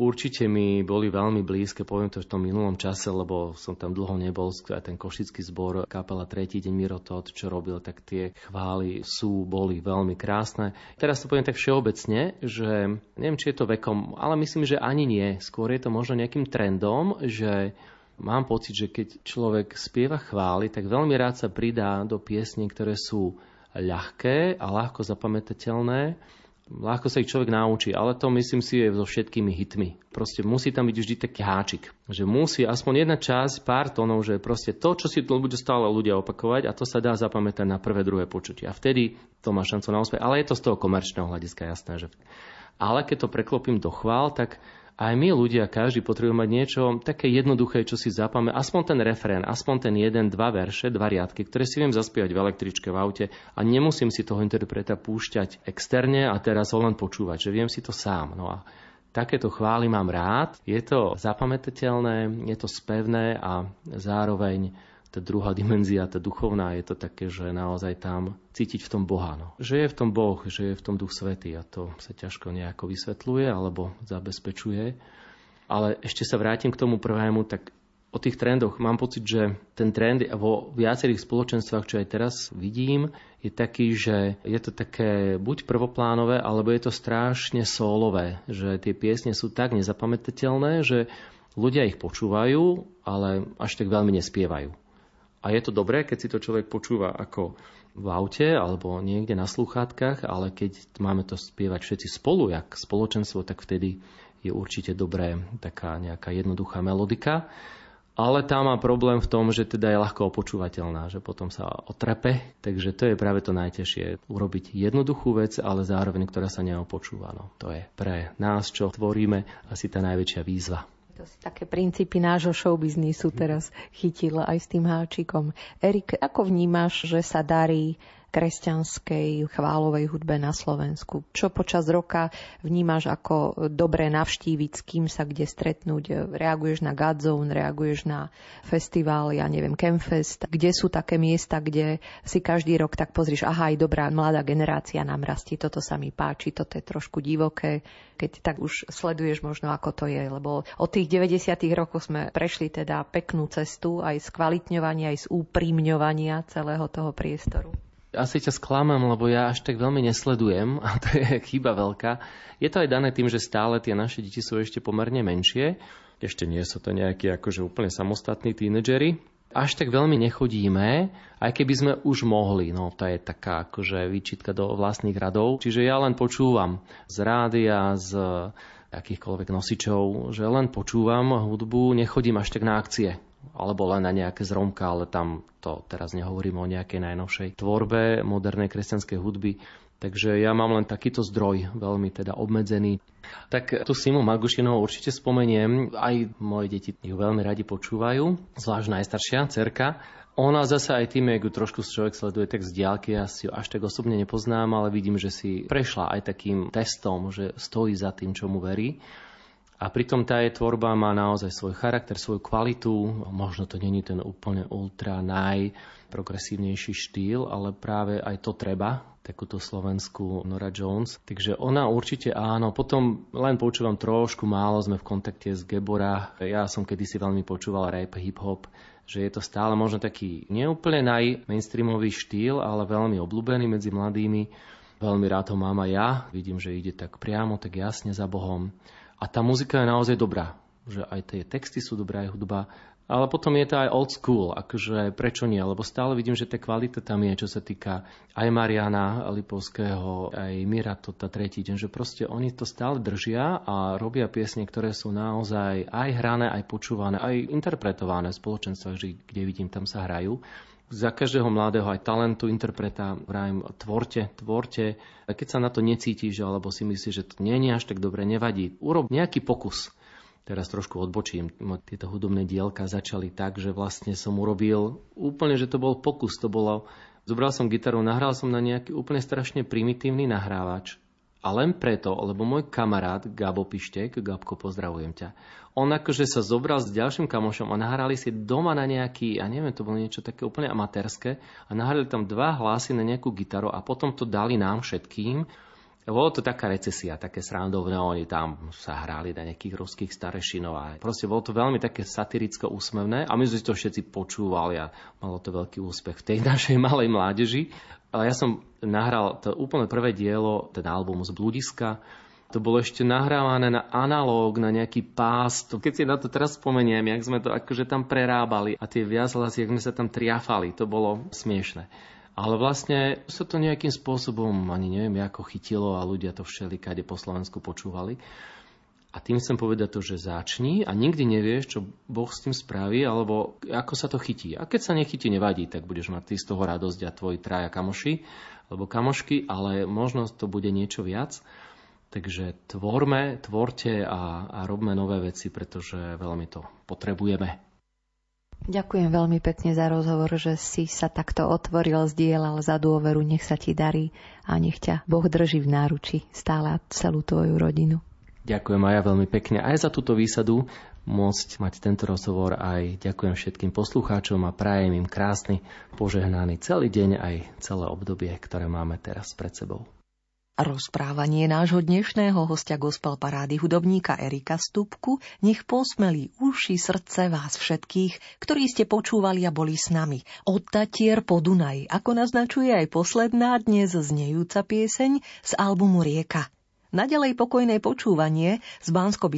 Určite mi boli veľmi blízke, poviem to v tom minulom čase, lebo som tam dlho nebol, aj ten košický zbor, kapela Tretí deň Mirotod, čo robil, tak tie chvály sú, boli veľmi krásne. Teraz to poviem tak všeobecne, že neviem, či je to vekom, ale myslím, že ani nie. Skôr je to možno nejakým trendom, že mám pocit, že keď človek spieva chvály, tak veľmi rád sa pridá do piesní, ktoré sú ľahké a ľahko zapamätateľné. Ľahko sa ich človek naučí, ale to myslím si je so všetkými hitmi. Proste musí tam byť vždy taký háčik, že musí aspoň jedna časť, pár tónov, že proste to, čo si budú stále ľudia opakovať a to sa dá zapamätať na prvé, druhé počutie. A vtedy to má šancu na úspech. Ale je to z toho komerčného hľadiska jasné. Že... Ale keď to preklopím do chvál, tak aj my ľudia, každý potrebuje mať niečo také jednoduché, čo si zapame, aspoň ten refrén, aspoň ten jeden, dva verše, dva riadky, ktoré si viem zaspievať v električke, v aute a nemusím si toho interpreta púšťať externe a teraz ho len počúvať, že viem si to sám. No a takéto chvály mám rád, je to zapamätateľné, je to spevné a zároveň tá druhá dimenzia, tá duchovná, je to také, že naozaj tam cítiť v tom Boha. No. Že je v tom Boh, že je v tom Duch Svetý a to sa ťažko nejako vysvetľuje alebo zabezpečuje. Ale ešte sa vrátim k tomu prvému, tak o tých trendoch mám pocit, že ten trend vo viacerých spoločenstvách, čo aj teraz vidím, je taký, že je to také buď prvoplánové, alebo je to strašne sólové, že tie piesne sú tak nezapamätateľné, že ľudia ich počúvajú, ale až tak veľmi nespievajú. A je to dobré, keď si to človek počúva ako v aute alebo niekde na sluchátkach, ale keď máme to spievať všetci spolu, jak spoločenstvo, tak vtedy je určite dobré taká nejaká jednoduchá melodika. Ale tá má problém v tom, že teda je ľahko opočúvateľná, že potom sa otrepe. Takže to je práve to najťažšie. Urobiť jednoduchú vec, ale zároveň, ktorá sa neopočúva. No, to je pre nás, čo tvoríme, asi tá najväčšia výzva. To si také princípy nášho showbiznisu teraz chytil aj s tým háčikom. Erik, ako vnímaš, že sa darí kresťanskej chválovej hudbe na Slovensku. Čo počas roka vnímaš ako dobre navštíviť, s kým sa kde stretnúť? Reaguješ na Godzone, reaguješ na festival, ja neviem, Campfest. Kde sú také miesta, kde si každý rok tak pozrieš, aha, aj dobrá mladá generácia nám rastie, toto sa mi páči, toto je trošku divoké, keď tak už sleduješ možno, ako to je, lebo od tých 90. rokov sme prešli teda peknú cestu aj z kvalitňovania, aj z úprimňovania celého toho priestoru asi ťa sklamám, lebo ja až tak veľmi nesledujem a to je chyba veľká. Je to aj dané tým, že stále tie naše deti sú ešte pomerne menšie. Ešte nie sú to nejakí akože úplne samostatní tínedžeri. Až tak veľmi nechodíme, aj keby sme už mohli. No to je taká akože výčitka do vlastných radov. Čiže ja len počúvam z rádia, z akýchkoľvek nosičov, že len počúvam hudbu, nechodím až tak na akcie alebo len na nejaké zromka, ale tam to teraz nehovorím o nejakej najnovšej tvorbe modernej kresťanskej hudby. Takže ja mám len takýto zdroj, veľmi teda obmedzený. Tak tu Simu Magušinovú určite spomeniem, aj moje deti ju veľmi radi počúvajú, zvlášť najstaršia, cerka. Ona zase aj tým, ju trošku človek sleduje tak z diálky, ja si ju až tak osobne nepoznám, ale vidím, že si prešla aj takým testom, že stojí za tým, čo mu verí. A pritom tá jej tvorba má naozaj svoj charakter, svoju kvalitu. Možno to není ten úplne ultra najprogresívnejší štýl, ale práve aj to treba, takúto slovenskú Nora Jones. Takže ona určite áno. Potom len počúvam trošku málo, sme v kontakte s Gebora. Ja som kedysi veľmi počúval rap, hip-hop, že je to stále možno taký neúplne najmainstreamový štýl, ale veľmi obľúbený medzi mladými. Veľmi rád ho mám aj ja. Vidím, že ide tak priamo, tak jasne za Bohom. A tá muzika je naozaj dobrá. Že aj tie texty sú dobré, aj hudba. Ale potom je to aj old school, akože prečo nie? Lebo stále vidím, že tá kvalita tam je, čo sa týka aj Mariana Lipovského, aj Mira Tota tretí deň, že proste oni to stále držia a robia piesne, ktoré sú naozaj aj hrané, aj počúvané, aj interpretované v spoločenstvách, kde vidím, tam sa hrajú za každého mladého aj talentu interpreta vrajem, tvorte, tvorte. A keď sa na to necítiš, alebo si myslíš, že to nie je až tak dobre, nevadí. Urob nejaký pokus. Teraz trošku odbočím. Tieto hudobné dielka začali tak, že vlastne som urobil úplne, že to bol pokus. To bolo, zobral som gitaru, nahral som na nejaký úplne strašne primitívny nahrávač. A len preto, lebo môj kamarát Gabo Pištek, Gabko, pozdravujem ťa, on akože sa zobral s ďalším kamošom a nahrali si doma na nejaký, ja neviem, to bolo niečo také úplne amatérske a nahrali tam dva hlasy na nejakú gitaru a potom to dali nám všetkým. Bolo to taká recesia, také srandovné, oni tam sa hrali na nejakých ruských starešinov a proste bolo to veľmi také satiricko úsmevné a my sme to všetci počúvali a malo to veľký úspech v tej našej malej mládeži. Ale ja som nahral to úplne prvé dielo, ten album z Bludiska, to bolo ešte nahrávané na analóg, na nejaký pás. To, keď si na to teraz spomeniem, jak sme to akože tam prerábali a tie viazhlasy, jak sme sa tam triafali, to bolo smiešne. Ale vlastne sa to nejakým spôsobom, ani neviem, ako chytilo a ľudia to všelikade po Slovensku počúvali. A tým chcem povedať to, že začni a nikdy nevieš, čo Boh s tým spraví, alebo ako sa to chytí. A keď sa nechytí, nevadí, tak budeš mať ty z toho radosť a tvoji traja kamoši, alebo kamošky, ale možno to bude niečo viac. Takže tvorme, tvorte a, a robme nové veci, pretože veľmi to potrebujeme. Ďakujem veľmi pekne za rozhovor, že si sa takto otvoril, zdieľal za dôveru, nech sa ti darí a nech ťa Boh drží v náruči stále celú tvoju rodinu. Ďakujem aj ja veľmi pekne aj za túto výsadu môcť mať tento rozhovor aj ďakujem všetkým poslucháčom a prajem im krásny, požehnaný celý deň aj celé obdobie, ktoré máme teraz pred sebou. Rozprávanie nášho dnešného hostia gospel parády hudobníka Erika Stupku nech posmelí uši srdce vás všetkých, ktorí ste počúvali a boli s nami. Od Tatier po Dunaj, ako naznačuje aj posledná dnes znejúca pieseň z albumu Rieka. Naďalej pokojné počúvanie z bansko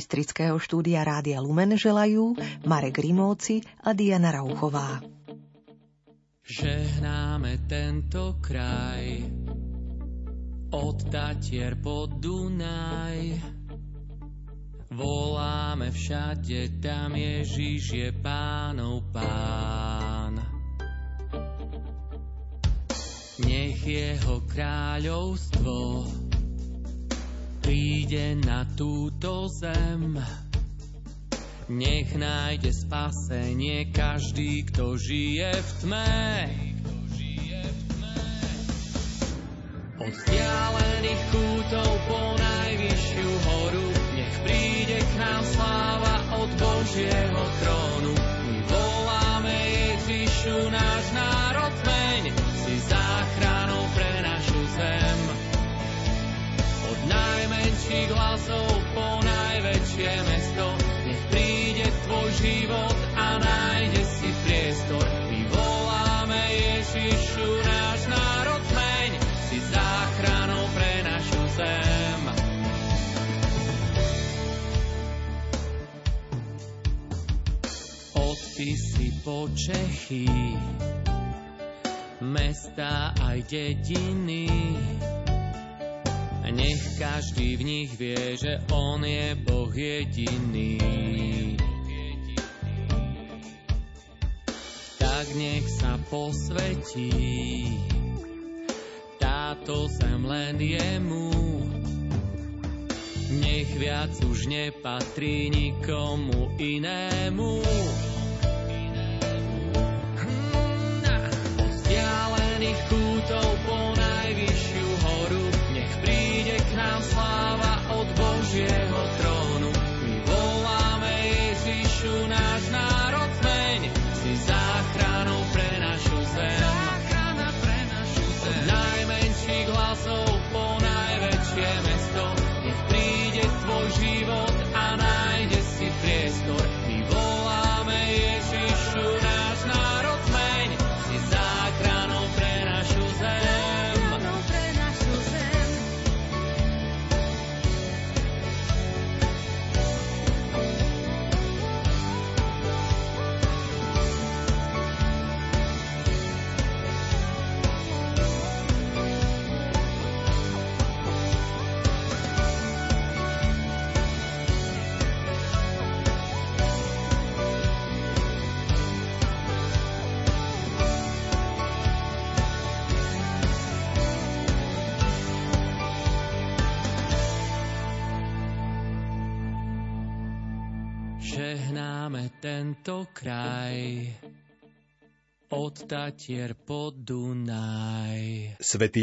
štúdia Rádia Lumen želajú Marek Rimóci a Diana Rauchová. Žehnáme tento kraj od Tatier po Dunaj. Voláme všade, tam Ježiš je pánov pán. Nech jeho kráľovstvo príde na túto zem. Nech nájde spasenie každý, kto žije v tme. Od vzdialených kútov po najvyššiu horu, nech príde k nám sláva od Božieho trónu. My voláme Ježišu, náš národ meň, si záchranou pre našu zem. Od najmenších hlasov po najväčšie mesto, nech príde tvoj život po Čechy, mesta aj dediny. Nech každý v nich vie, že On je Boh jediný. Tak nech sa posvetí táto zem len jemu. Nech viac už nepatrí nikomu inému. vzdialených kútov po najvyššiu horu. Nech príde k nám sláva od Božieho Máme tento kraj od Tatier po Dunaj. Svetý